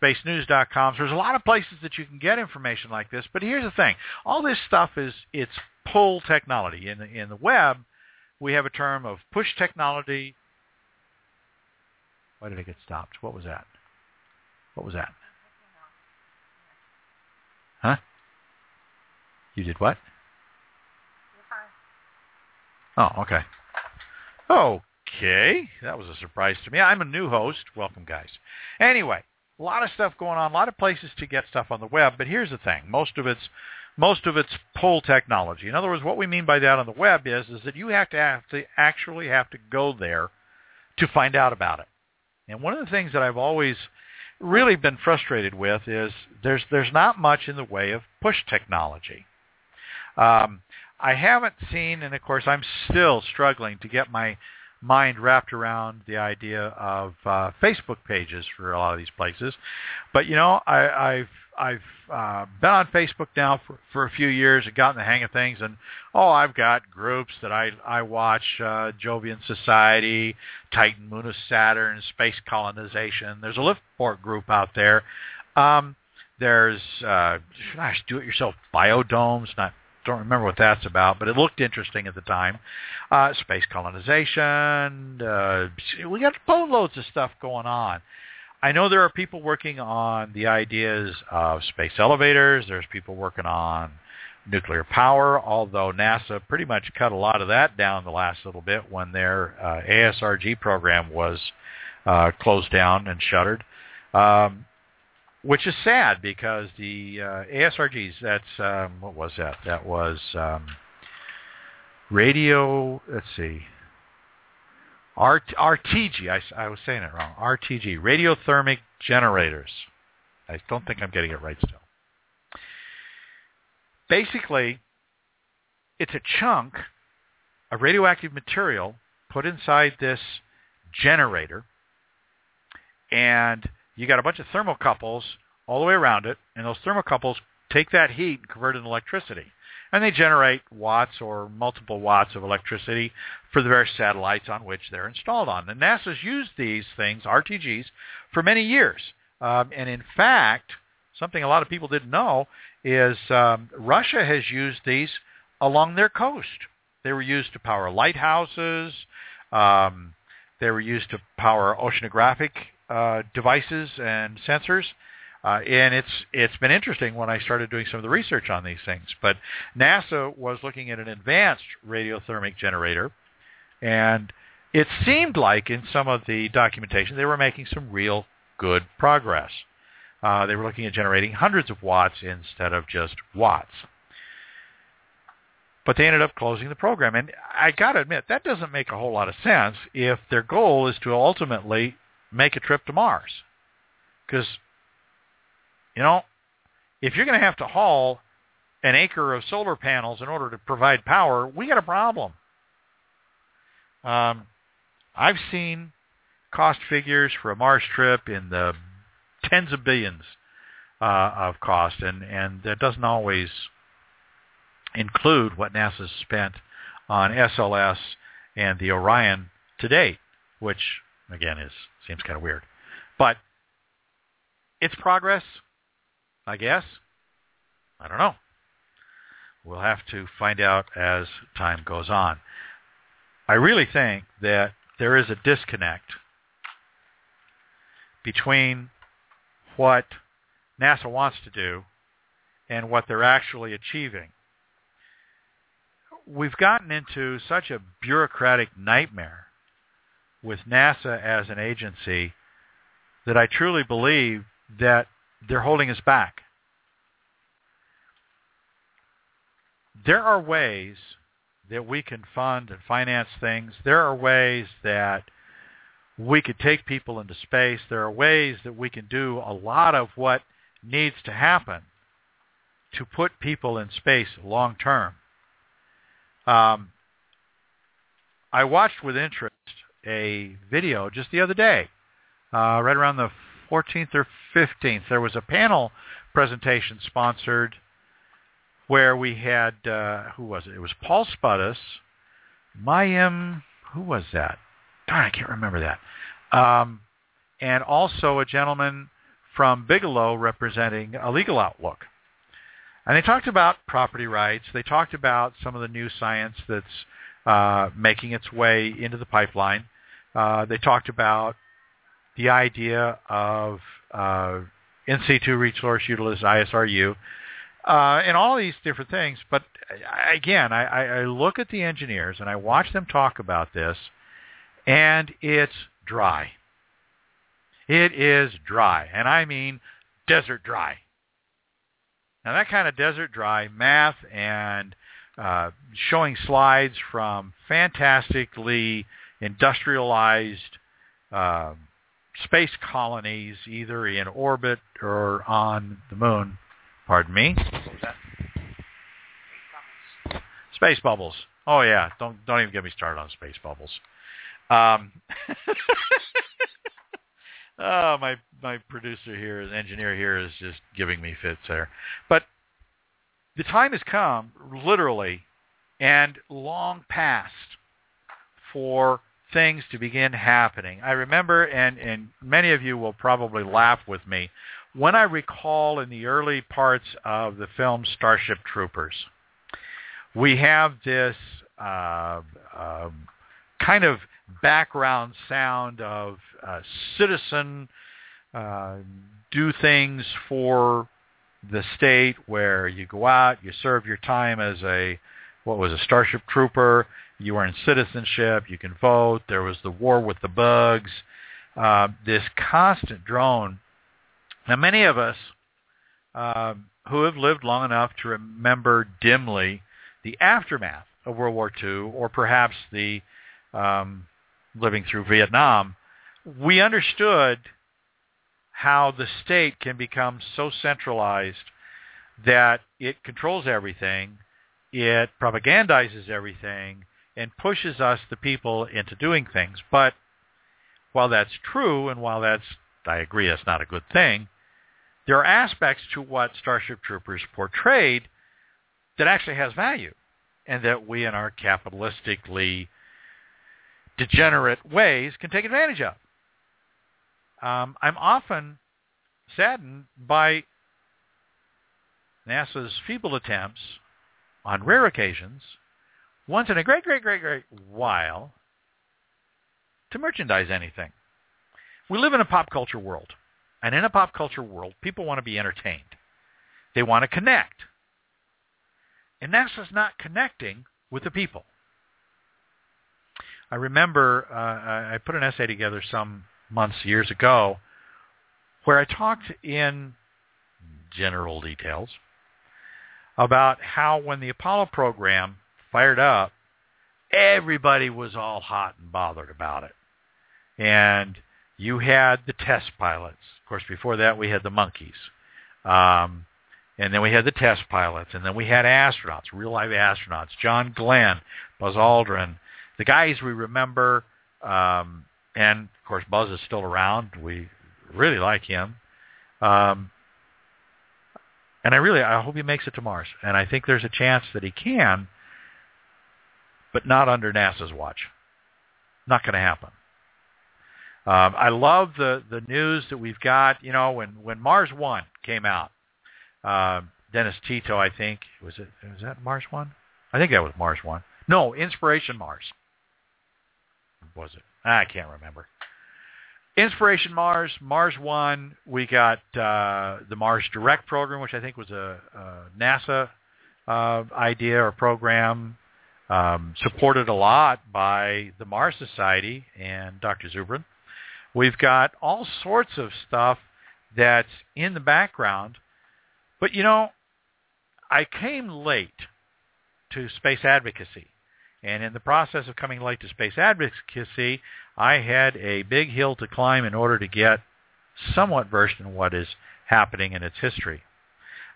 spacenews.com. So there's a lot of places that you can get information like this. But here's the thing: all this stuff is it's pull technology. In the, in the web, we have a term of push technology. Why did it get stopped? What was that? What was that? Huh? You did what? Oh, okay. Okay, that was a surprise to me. I'm a new host. Welcome, guys. Anyway, a lot of stuff going on, a lot of places to get stuff on the web. But here's the thing: most of it's most of it's pull technology. In other words, what we mean by that on the web is is that you have to have to actually have to go there to find out about it. And one of the things that I've always really been frustrated with is there's there's not much in the way of push technology. Um, I haven't seen, and of course I'm still struggling to get my mind wrapped around the idea of uh, Facebook pages for a lot of these places. But you know, I, I've I've uh, been on Facebook now for, for a few years and gotten the hang of things. And oh, I've got groups that I I watch: uh, Jovian Society, Titan, Moon of Saturn, Space Colonization. There's a Liftport group out there. Um, there's uh, gosh, do-it-yourself biodomes. Not don't remember what that's about, but it looked interesting at the time. Uh, space colonization. Uh, we got boatloads of stuff going on. I know there are people working on the ideas of space elevators. There's people working on nuclear power, although NASA pretty much cut a lot of that down the last little bit when their uh, ASRG program was uh, closed down and shuttered, um, which is sad because the uh, ASRGs, that's, um, what was that? That was um, radio, let's see, RT, RTG, I, I was saying it wrong. RTG, radiothermic generators. I don't think I'm getting it right still. Basically, it's a chunk of radioactive material put inside this generator, and you got a bunch of thermocouples all the way around it, and those thermocouples take that heat and convert it into electricity and they generate watts or multiple watts of electricity for the various satellites on which they're installed on. And NASA's used these things, RTGs, for many years. Um, and in fact, something a lot of people didn't know is um, Russia has used these along their coast. They were used to power lighthouses. Um, they were used to power oceanographic uh, devices and sensors. Uh, and it's it's been interesting when I started doing some of the research on these things. But NASA was looking at an advanced radiothermic generator, and it seemed like in some of the documentation they were making some real good progress. Uh, they were looking at generating hundreds of watts instead of just watts. But they ended up closing the program. And I got to admit, that doesn't make a whole lot of sense if their goal is to ultimately make a trip to Mars. Because you know, if you're going to have to haul an acre of solar panels in order to provide power, we got a problem. Um, I've seen cost figures for a Mars trip in the tens of billions uh, of cost, and, and that doesn't always include what NASA's spent on SLS and the Orion to date, which again is seems kind of weird. But it's progress. I guess. I don't know. We'll have to find out as time goes on. I really think that there is a disconnect between what NASA wants to do and what they're actually achieving. We've gotten into such a bureaucratic nightmare with NASA as an agency that I truly believe that they're holding us back. There are ways that we can fund and finance things. There are ways that we could take people into space. There are ways that we can do a lot of what needs to happen to put people in space long term. Um, I watched with interest a video just the other day, uh, right around the 14th or 15th, there was a panel presentation sponsored where we had, uh, who was it? It was Paul Spudis, Mayim, who was that? Darn, I can't remember that. Um, and also a gentleman from Bigelow representing a legal outlook. And they talked about property rights. They talked about some of the new science that's uh, making its way into the pipeline. Uh, they talked about the idea of uh, in situ resource utilization, ISRU, uh, and all these different things. But again, I, I look at the engineers and I watch them talk about this, and it's dry. It is dry, and I mean desert dry. Now that kind of desert dry math and uh, showing slides from fantastically industrialized um, space colonies either in orbit or on the moon. Pardon me. Space bubbles. Oh yeah, don't don't even get me started on space bubbles. Um, oh, my my producer here, the engineer here, is just giving me fits there. But the time has come, literally, and long past, for things to begin happening. I remember, and and many of you will probably laugh with me, when I recall in the early parts of the film Starship Troopers, we have this uh, uh, kind of background sound of uh, citizen uh, do things for the state where you go out, you serve your time as a what was a starship trooper, you earn citizenship, you can vote. There was the war with the bugs, uh, this constant drone. Now, many of us uh, who have lived long enough to remember dimly the aftermath of World War II, or perhaps the um, living through Vietnam, we understood how the state can become so centralized that it controls everything, it propagandizes everything, and pushes us, the people, into doing things. But while that's true, and while that's, I agree, that's not a good thing, there are aspects to what Starship Troopers portrayed that actually has value, and that we in our capitalistically degenerate ways can take advantage of. Um, I'm often saddened by NASA's feeble attempts on rare occasions, once in a great, great, great, great while, to merchandise anything. We live in a pop culture world. And in a pop culture world, people want to be entertained. They want to connect. And NASA's not connecting with the people. I remember uh, I put an essay together some months, years ago, where I talked in general details about how when the Apollo program fired up, everybody was all hot and bothered about it. And you had the test pilots. Of course, before that we had the monkeys. Um, and then we had the test pilots. And then we had astronauts, real live astronauts. John Glenn, Buzz Aldrin, the guys we remember, um, and of course Buzz is still around. We really like him, um, and I really I hope he makes it to Mars. And I think there's a chance that he can, but not under NASA's watch. Not going to happen. Um, I love the the news that we've got. You know, when when Mars One came out, uh, Dennis Tito, I think was it was that Mars One? I think that was Mars One. No, Inspiration Mars was it? I can't remember. Inspiration Mars, Mars One. We got uh, the Mars Direct program, which I think was a, a NASA uh, idea or program, um, supported a lot by the Mars Society and Dr. Zubrin. We've got all sorts of stuff that's in the background, but you know, I came late to space advocacy. And in the process of coming late to space advocacy, I had a big hill to climb in order to get somewhat versed in what is happening in its history.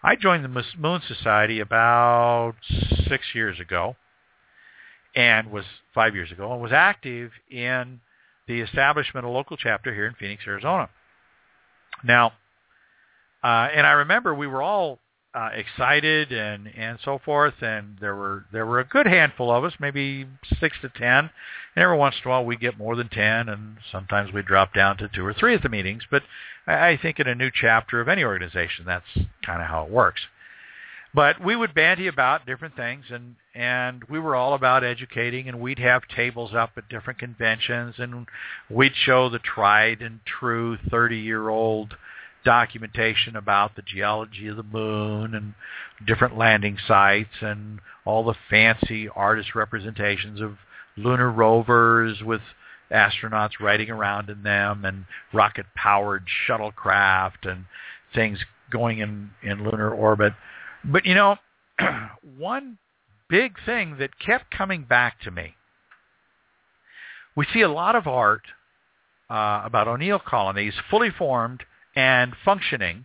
I joined the Moon Society about six years ago, and was five years ago, and was active in the establishment of a local chapter here in Phoenix, Arizona. Now, uh, and I remember we were all uh, excited and and so forth. And there were there were a good handful of us, maybe six to ten. And every once in a while we get more than ten, and sometimes we drop down to two or three at the meetings. But I, I think in a new chapter of any organization, that's kind of how it works. But we would bandy about different things, and and we were all about educating, and we'd have tables up at different conventions, and we'd show the tried and true thirty-year-old documentation about the geology of the moon and different landing sites and all the fancy artist representations of lunar rovers with astronauts riding around in them and rocket-powered shuttlecraft and things going in, in lunar orbit. But, you know, one big thing that kept coming back to me, we see a lot of art uh, about O'Neill colonies fully formed and functioning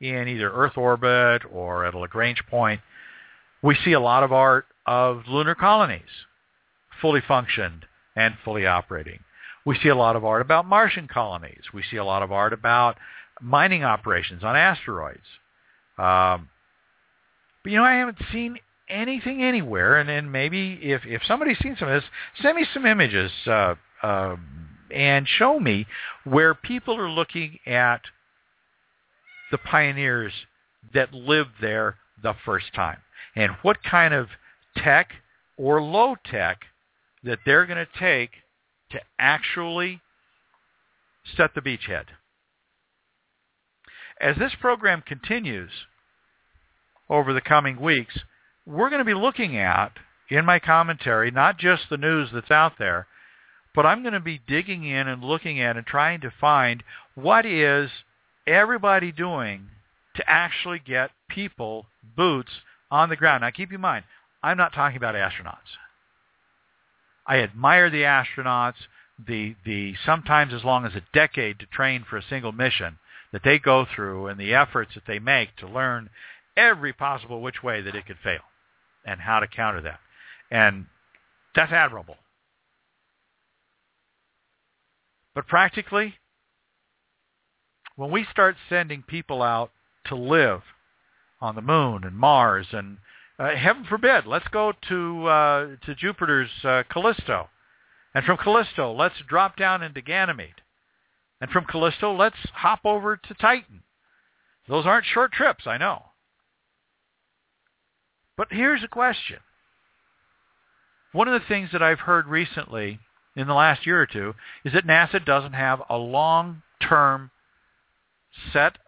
in either Earth orbit or at a Lagrange point. We see a lot of art of lunar colonies fully functioned and fully operating. We see a lot of art about Martian colonies. We see a lot of art about mining operations on asteroids. Um, but you know, I haven't seen anything anywhere, and then maybe if if somebody's seen some of this, send me some images uh, uh, and show me where people are looking at the pioneers that lived there the first time, and what kind of tech or low tech that they're going to take to actually set the beachhead. As this program continues over the coming weeks, we're going to be looking at, in my commentary, not just the news that's out there, but I'm going to be digging in and looking at and trying to find what is everybody doing to actually get people, boots, on the ground. Now keep in mind, I'm not talking about astronauts. I admire the astronauts, the, the sometimes as long as a decade to train for a single mission that they go through and the efforts that they make to learn every possible which way that it could fail and how to counter that. And that's admirable. But practically, when we start sending people out to live on the moon and Mars and uh, heaven forbid, let's go to uh, to Jupiter's uh, Callisto, and from Callisto, let's drop down into Ganymede, and from Callisto, let's hop over to Titan. Those aren't short trips, I know. But here's a question. One of the things that I've heard recently in the last year or two is that NASA doesn't have a long-term set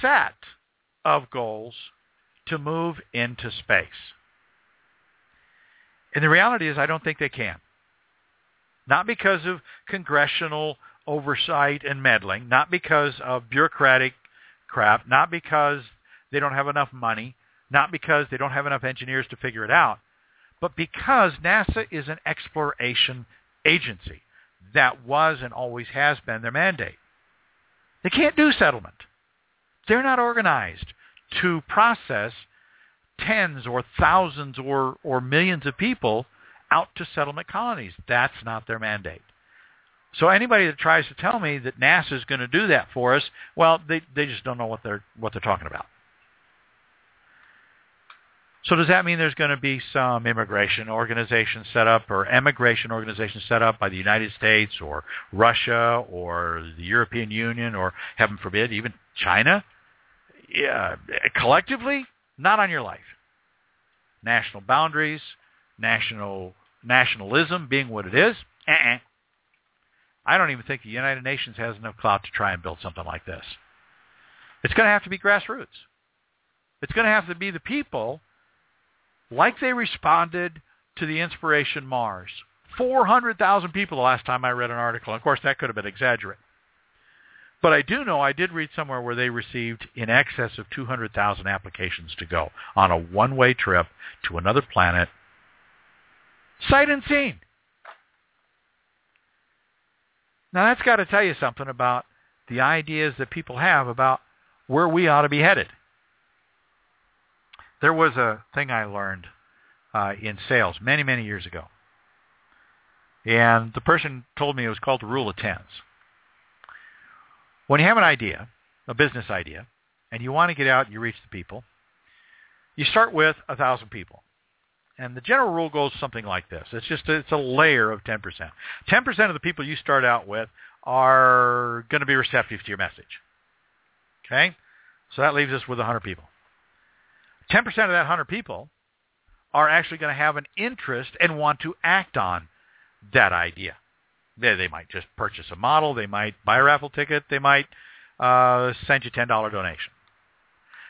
set of goals to move into space. And the reality is I don't think they can. Not because of congressional oversight and meddling, not because of bureaucratic crap, not because they don't have enough money, not because they don't have enough engineers to figure it out, but because NASA is an exploration agency. That was and always has been their mandate. They can't do settlement. They're not organized to process tens or thousands or, or millions of people out to settlement colonies. That's not their mandate. So anybody that tries to tell me that NASA is going to do that for us, well, they, they just don't know what they're, what they're talking about. So does that mean there's going to be some immigration organization set up or emigration organization set up by the United States or Russia or the European Union or, heaven forbid, even China? Yeah, collectively, not on your life. National boundaries, national nationalism being what it is, uh-uh. I don't even think the United Nations has enough clout to try and build something like this. It's going to have to be grassroots. It's going to have to be the people like they responded to the Inspiration Mars. 400,000 people the last time I read an article. Of course, that could have been exaggerated. But I do know I did read somewhere where they received in excess of 200,000 applications to go on a one-way trip to another planet, sight and unseen. Now that's got to tell you something about the ideas that people have about where we ought to be headed. There was a thing I learned uh, in sales many, many years ago. And the person told me it was called the rule of tens. When you have an idea, a business idea, and you want to get out and you reach the people, you start with a thousand people. And the general rule goes something like this. It's just a, it's a layer of 10%. 10% of the people you start out with are going to be receptive to your message. Okay? So that leaves us with 100 people. 10% of that 100 people are actually going to have an interest and want to act on that idea. They, they might just purchase a model. They might buy a raffle ticket. They might uh, send you a $10 donation.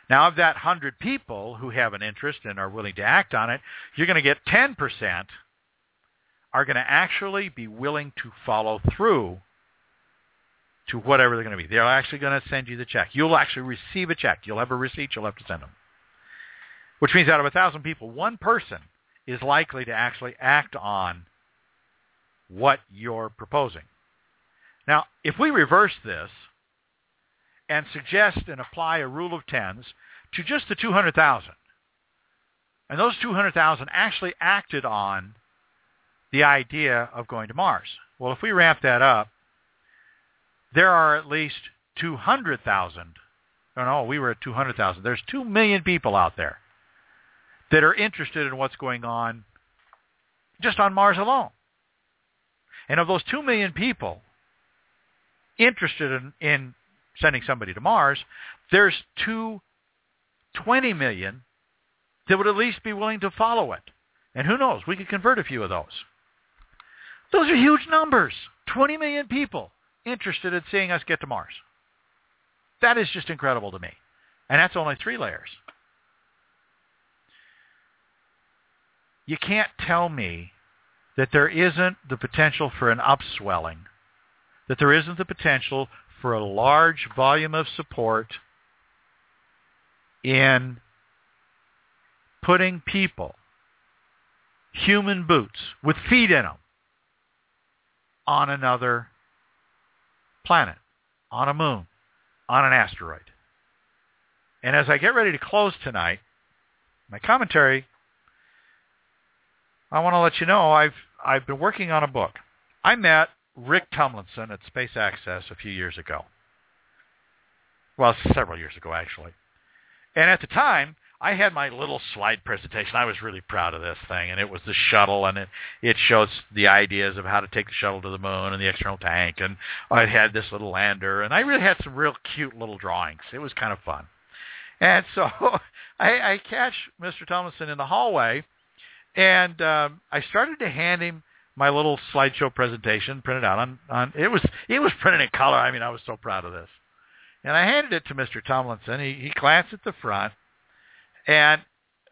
Now, of that 100 people who have an interest and are willing to act on it, you're going to get 10% are going to actually be willing to follow through to whatever they're going to be. They're actually going to send you the check. You'll actually receive a check. You'll have a receipt. You'll have to send them. Which means out of a thousand people, one person is likely to actually act on what you're proposing. Now, if we reverse this and suggest and apply a rule of tens to just the 200,000, And those 200,000 actually acted on the idea of going to Mars. Well, if we ramp that up, there are at least 200,000. No, no, we were at 200,000. There's 2 million people out there that are interested in what's going on just on Mars alone. And of those 2 million people interested in, in sending somebody to Mars, there's two 20 million that would at least be willing to follow it. And who knows, we could convert a few of those. Those are huge numbers. 20 million people interested in seeing us get to Mars. That is just incredible to me. And that's only three layers. You can't tell me that there isn't the potential for an upswelling, that there isn't the potential for a large volume of support in putting people, human boots with feet in them, on another planet, on a moon, on an asteroid. And as I get ready to close tonight, my commentary, I want to let you know I've I've been working on a book. I met Rick Tumlinson at Space Access a few years ago. Well, several years ago actually. And at the time, I had my little slide presentation. I was really proud of this thing, and it was the shuttle, and it it shows the ideas of how to take the shuttle to the moon and the external tank, and I had this little lander, and I really had some real cute little drawings. It was kind of fun, and so I, I catch Mr. Tumlinson in the hallway, and um, I started to hand him my little slideshow presentation printed out on on it was it was printed in color. I mean, I was so proud of this, and I handed it to Mr. Tumlinson. He he glanced at the front and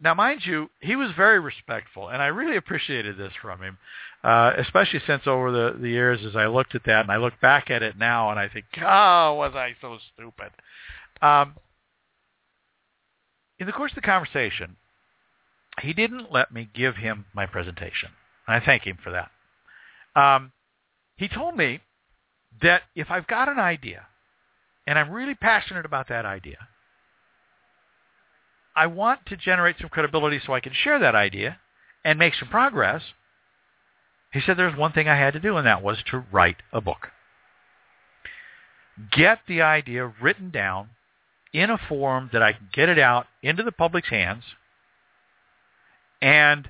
now, mind you, he was very respectful, and I really appreciated this from him, uh, especially since over the, the years as I looked at that and I look back at it now and I think, oh, was I so stupid? Um, in the course of the conversation, he didn't let me give him my presentation. I thank him for that. Um, he told me that if I've got an idea and I'm really passionate about that idea, I want to generate some credibility so I can share that idea and make some progress. He said there's one thing I had to do, and that was to write a book. Get the idea written down in a form that I can get it out into the public's hands and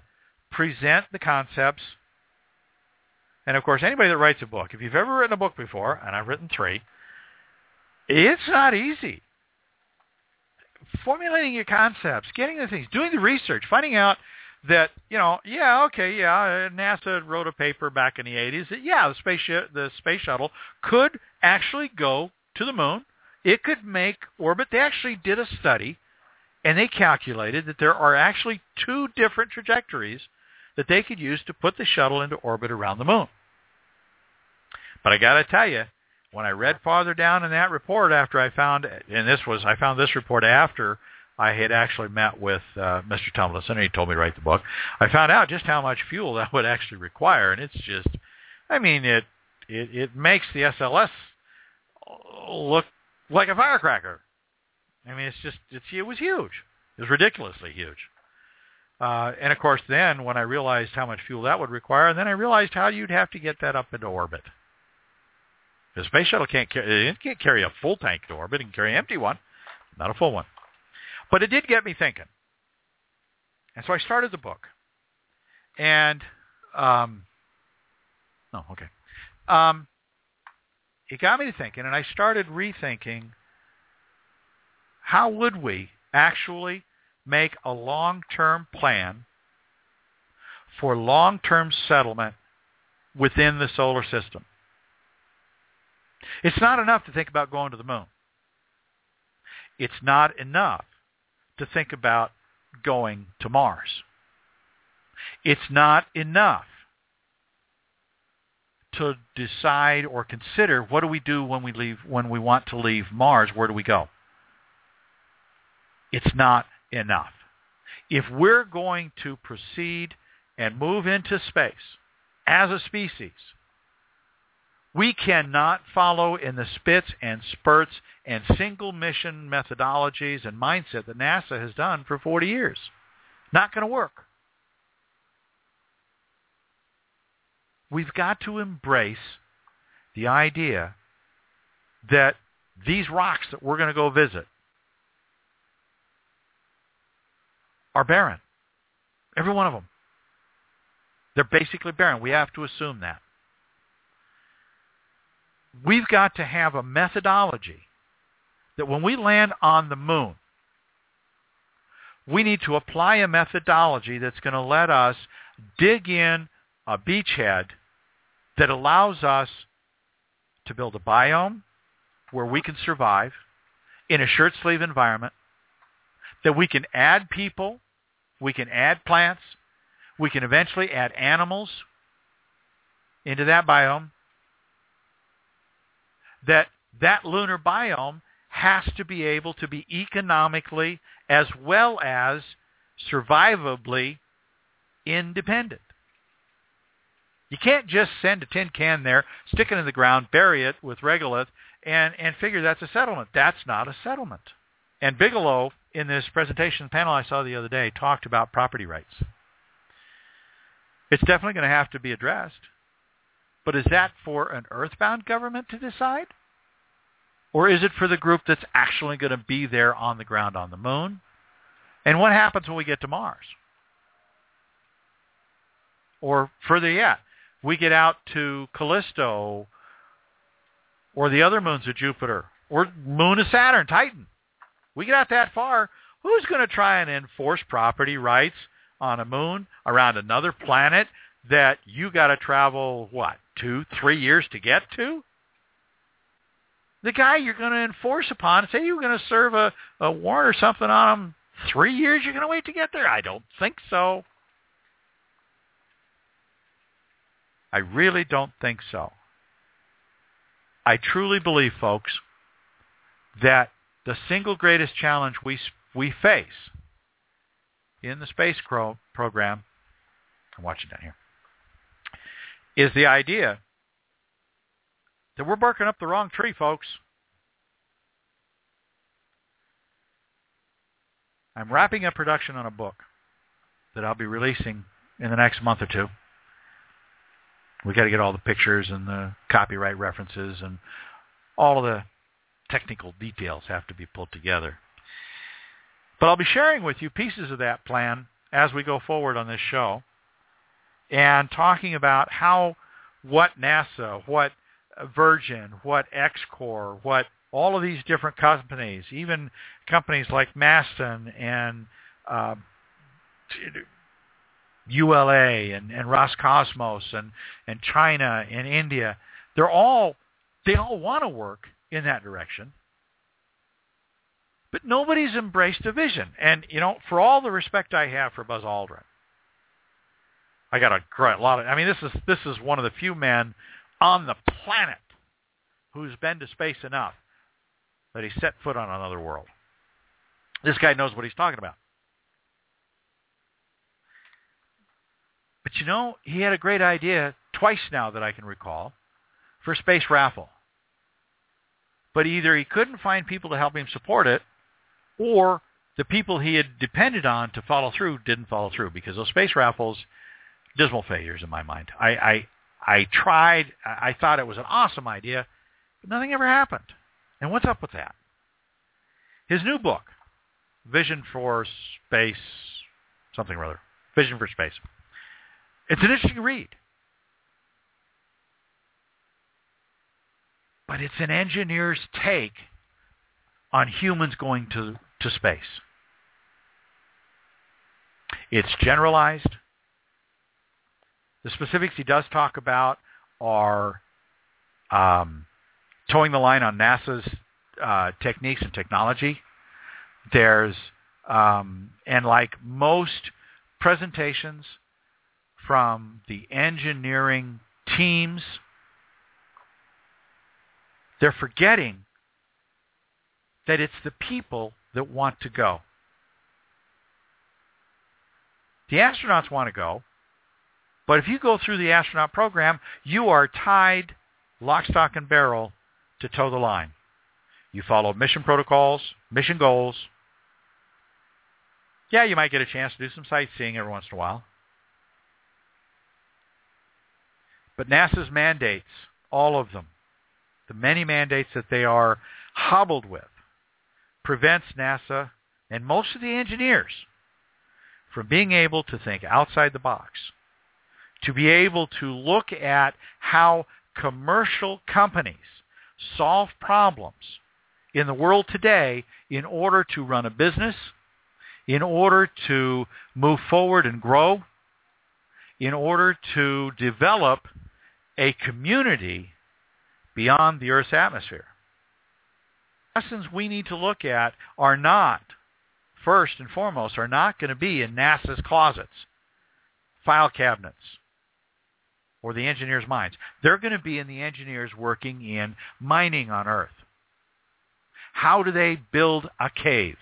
present the concepts. And of course, anybody that writes a book, if you've ever written a book before, and I've written three, it's not easy formulating your concepts, getting the things, doing the research, finding out that you know, yeah, okay, yeah, NASA wrote a paper back in the 80s that yeah, the space sh- the space shuttle could actually go to the moon. It could make orbit. They actually did a study, and they calculated that there are actually two different trajectories that they could use to put the shuttle into orbit around the moon. But I got to tell you, when I read farther down in that report after I found, and this was, I found this report after I had actually met with uh, Mr. Tumlinson, and he told me to write the book. I found out just how much fuel that would actually require, and it's just, I mean, it it, it makes the SLS look like a firecracker. I mean, it's just, it's it was huge. It was ridiculously huge. Uh, and of course, then when I realized how much fuel that would require, and then I realized how you'd have to get that up into orbit. The space shuttle can't carry, it can't carry a full tank to orbit. It can carry an empty one, not a full one. But it did get me thinking. And so I started the book. And, um, no, okay. Um, it got me to thinking, and I started rethinking how would we actually make a long-term plan for long-term settlement within the solar system. It's not enough to think about going to the moon. It's not enough to think about going to Mars. It's not enough to decide or consider what do we do when we leave when we want to leave Mars, where do we go? It's not enough. If we're going to proceed and move into space as a species, we cannot follow in the spits and spurts and single mission methodologies and mindset that NASA has done for 40 years. Not going to work. We've got to embrace the idea that these rocks that we're going to go visit are barren. Every one of them. They're basically barren. We have to assume that. We've got to have a methodology that when we land on the moon, we need to apply a methodology that's going to let us dig in a beachhead that allows us to build a biome where we can survive in a shirt sleeve environment, that we can add people, we can add plants, we can eventually add animals into that biome, that that lunar biome has to be able to be economically as well as survivably independent. You can't just send a tin can there, stick it in the ground, bury it with regolith, and, and figure that's a settlement. That's not a settlement. And Bigelow, in this presentation panel I saw the other day, talked about property rights. It's definitely going to have to be addressed. But is that for an earthbound government to decide? Or is it for the group that's actually going to be there on the ground on the moon? And what happens when we get to Mars? Or further yet, we get out to Callisto or the other moons of Jupiter or moon of Saturn, Titan. We get out that far, who's going to try and enforce property rights on a moon around another planet that you got to travel, what, two, three years to get to? The guy you're going to enforce upon, say you're going to serve a, a warrant or something on him, three years you're going to wait to get there? I don't think so. I really don't think so. I truly believe, folks, that the single greatest challenge we we face in the space pro- program, I'm watching down here, is the idea that we're barking up the wrong tree, folks. I'm wrapping up production on a book that I'll be releasing in the next month or two. We got to get all the pictures and the copyright references and all of the technical details have to be pulled together. But I'll be sharing with you pieces of that plan as we go forward on this show and talking about how what NASA, what Virgin, what XCOR, what all of these different companies, even companies like Masten and uh, ULA and, and Roscosmos and, and China and India, they're all they all want to work in that direction. But nobody's embraced a vision. And, you know, for all the respect I have for Buzz Aldrin, I got a great lot of, I mean, this is, this is one of the few men on the planet who's been to space enough that he set foot on another world. This guy knows what he's talking about. But you know, he had a great idea twice now that I can recall for space raffle. But either he couldn't find people to help him support it, or the people he had depended on to follow through didn't follow through because those space raffles, dismal failures in my mind. I, I, I tried, I thought it was an awesome idea, but nothing ever happened. And what's up with that? His new book, Vision for Space, something or other, Vision for Space. It's an interesting read. But it's an engineer's take on humans going to, to space. It's generalized. The specifics he does talk about are um, toeing the line on NASA's uh, techniques and technology. There's, um, and like most presentations from the engineering teams, they're forgetting that it's the people that want to go. The astronauts want to go, but if you go through the astronaut program, you are tied lock, stock, and barrel to toe the line. You follow mission protocols, mission goals, Yeah, you might get a chance to do some sightseeing every once in a while. But NASA's mandates, all of them, the many mandates that they are hobbled with, prevents NASA and most of the engineers from being able to think outside the box, to be able to look at how commercial companies solve problems in the world today in order to run a business, in order to move forward and grow, in order to develop a community beyond the Earth's atmosphere. Lessons we need to look at are not, first and foremost, are not going to be in NASA's closets, file cabinets, or the engineers' minds. They're going to be in the engineers working in mining on Earth. How do they build a cave?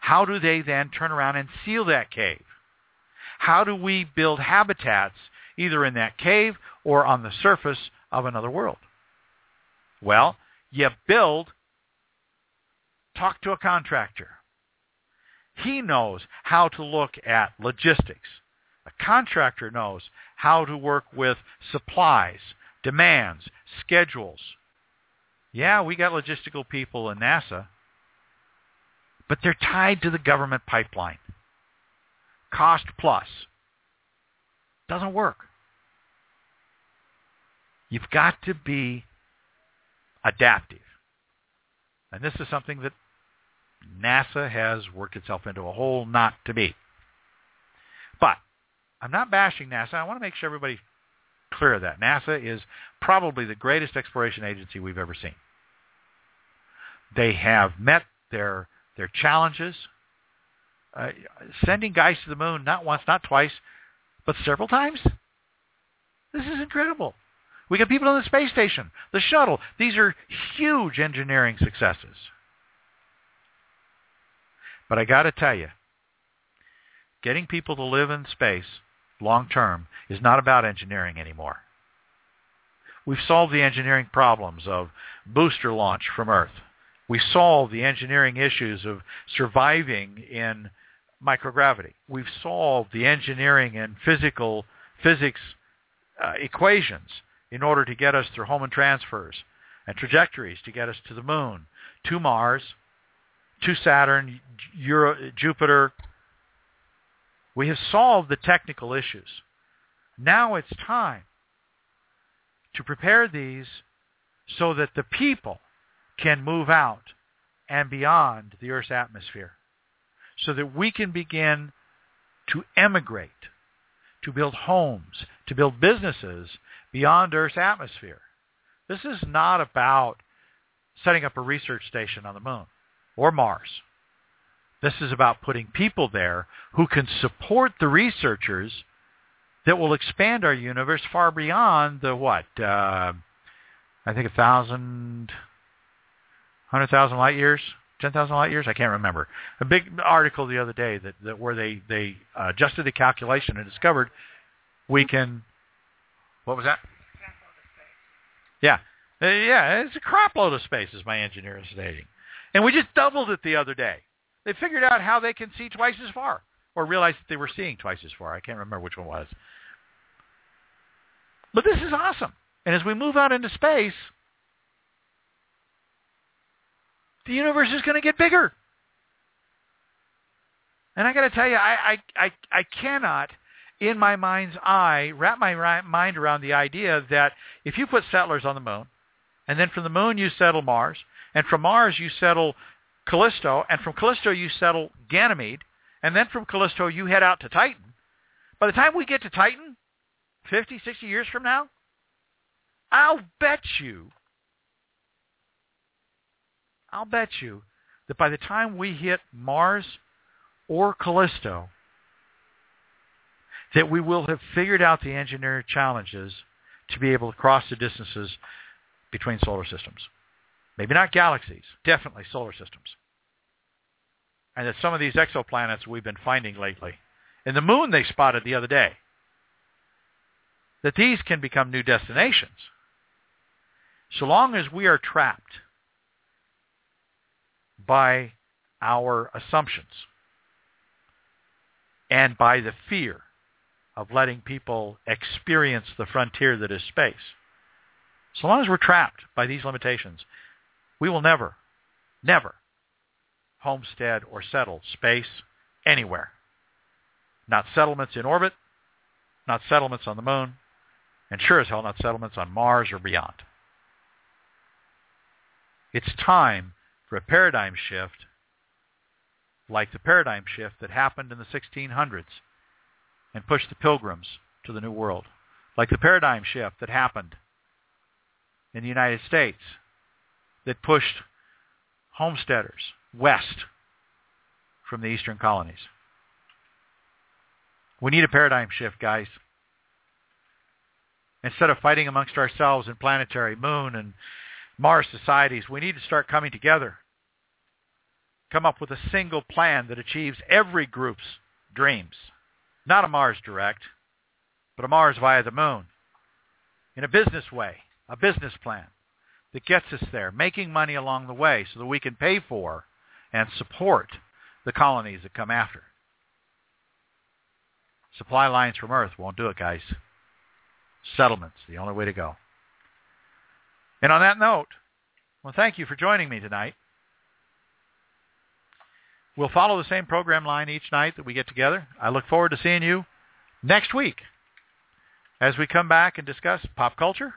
How do they then turn around and seal that cave? How do we build habitats either in that cave or on the surface of another world? Well, you build, talk to a contractor. He knows how to look at logistics. A contractor knows how to work with supplies, demands, schedules. Yeah, we got logistical people in NASA, but they're tied to the government pipeline. Cost plus. Doesn't work. You've got to be adaptive. And this is something that NASA has worked itself into a hole not to be. But I'm not bashing NASA. I want to make sure everybody clear of that. NASA is probably the greatest exploration agency we've ever seen. They have met their their challenges, uh, sending guys to the moon not once, not twice, but several times. This is incredible. We got people on the space station, the shuttle. These are huge engineering successes. But I got to tell you, getting people to live in space long term is not about engineering anymore. We've solved the engineering problems of booster launch from Earth. We solved the engineering issues of surviving in microgravity. We've solved the engineering and physical physics uh, equations in order to get us through Hohmann transfers and trajectories to get us to the moon, to Mars, to Saturn, Euro, Jupiter. We have solved the technical issues. Now it's time to prepare these so that the people can move out and beyond the Earth's atmosphere, so that we can begin to emigrate, to build homes, to build businesses beyond Earth's atmosphere. This is not about setting up a research station on the moon or Mars. This is about putting people there who can support the researchers that will expand our universe far beyond the what? Uh, I think a thousand, hundred thousand light years, ten thousand light years. I can't remember. A big article the other day that, that where they they adjusted the calculation and discovered we can what was that? Yeah. Uh, yeah, it's a crap load of space, as my engineer is stating. And we just doubled it the other day. They figured out how they can see twice as far, or realized that they were seeing twice as far. I can't remember which one was. But this is awesome. And as we move out into space, the universe is going to get bigger. And I got to tell you, I, I, I, I cannot in my mind's eye, wrap my mind around the idea that if you put settlers on the moon, and then from the moon you settle Mars, and from Mars you settle Callisto, and from Callisto you settle Ganymede, and then from Callisto you head out to Titan. By the time we get to Titan, 50, 60 years from now, I'll bet you, I'll bet you that by the time we hit Mars or Callisto, that we will have figured out the engineering challenges to be able to cross the distances between solar systems. Maybe not galaxies, definitely solar systems. And that some of these exoplanets we've been finding lately, and the moon they spotted the other day, that these can become new destinations. So long as we are trapped by our assumptions, and by the fear of letting people experience the frontier that is space. So long as we're trapped by these limitations, we will never, never homestead or settle space anywhere. Not settlements in orbit, not settlements on the moon, and sure as hell not settlements on Mars or beyond. It's time for a paradigm shift like the paradigm shift that happened in the 1600s and push the pilgrims to the New World, like the paradigm shift that happened in the United States that pushed homesteaders west from the eastern colonies. We need a paradigm shift, guys. Instead of fighting amongst ourselves in planetary, moon, and Mars societies, we need to start coming together. Come up with a single plan that achieves every group's dreams. Not a Mars direct, but a Mars via the moon. In a business way, a business plan that gets us there, making money along the way so that we can pay for and support the colonies that come after. Supply lines from Earth won't do it, guys. Settlements, the only way to go. And on that note, well, thank you for joining me tonight. We'll follow the same program line each night that we get together. I look forward to seeing you next week as we come back and discuss pop culture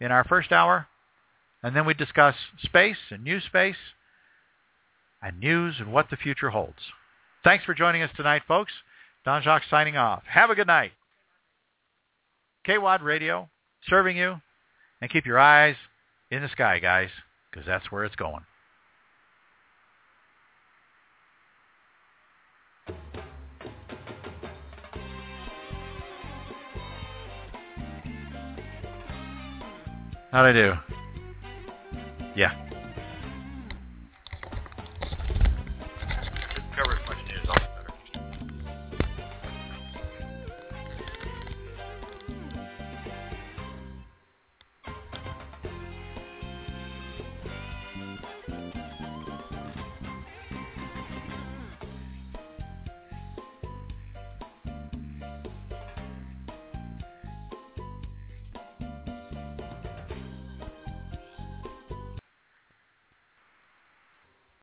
in our first hour, and then we discuss space and new space and news and what the future holds. Thanks for joining us tonight, folks. Don Jacques signing off. Have a good night. KWAD Radio serving you, and keep your eyes in the sky, guys, because that's where it's going. How'd I do? Yeah.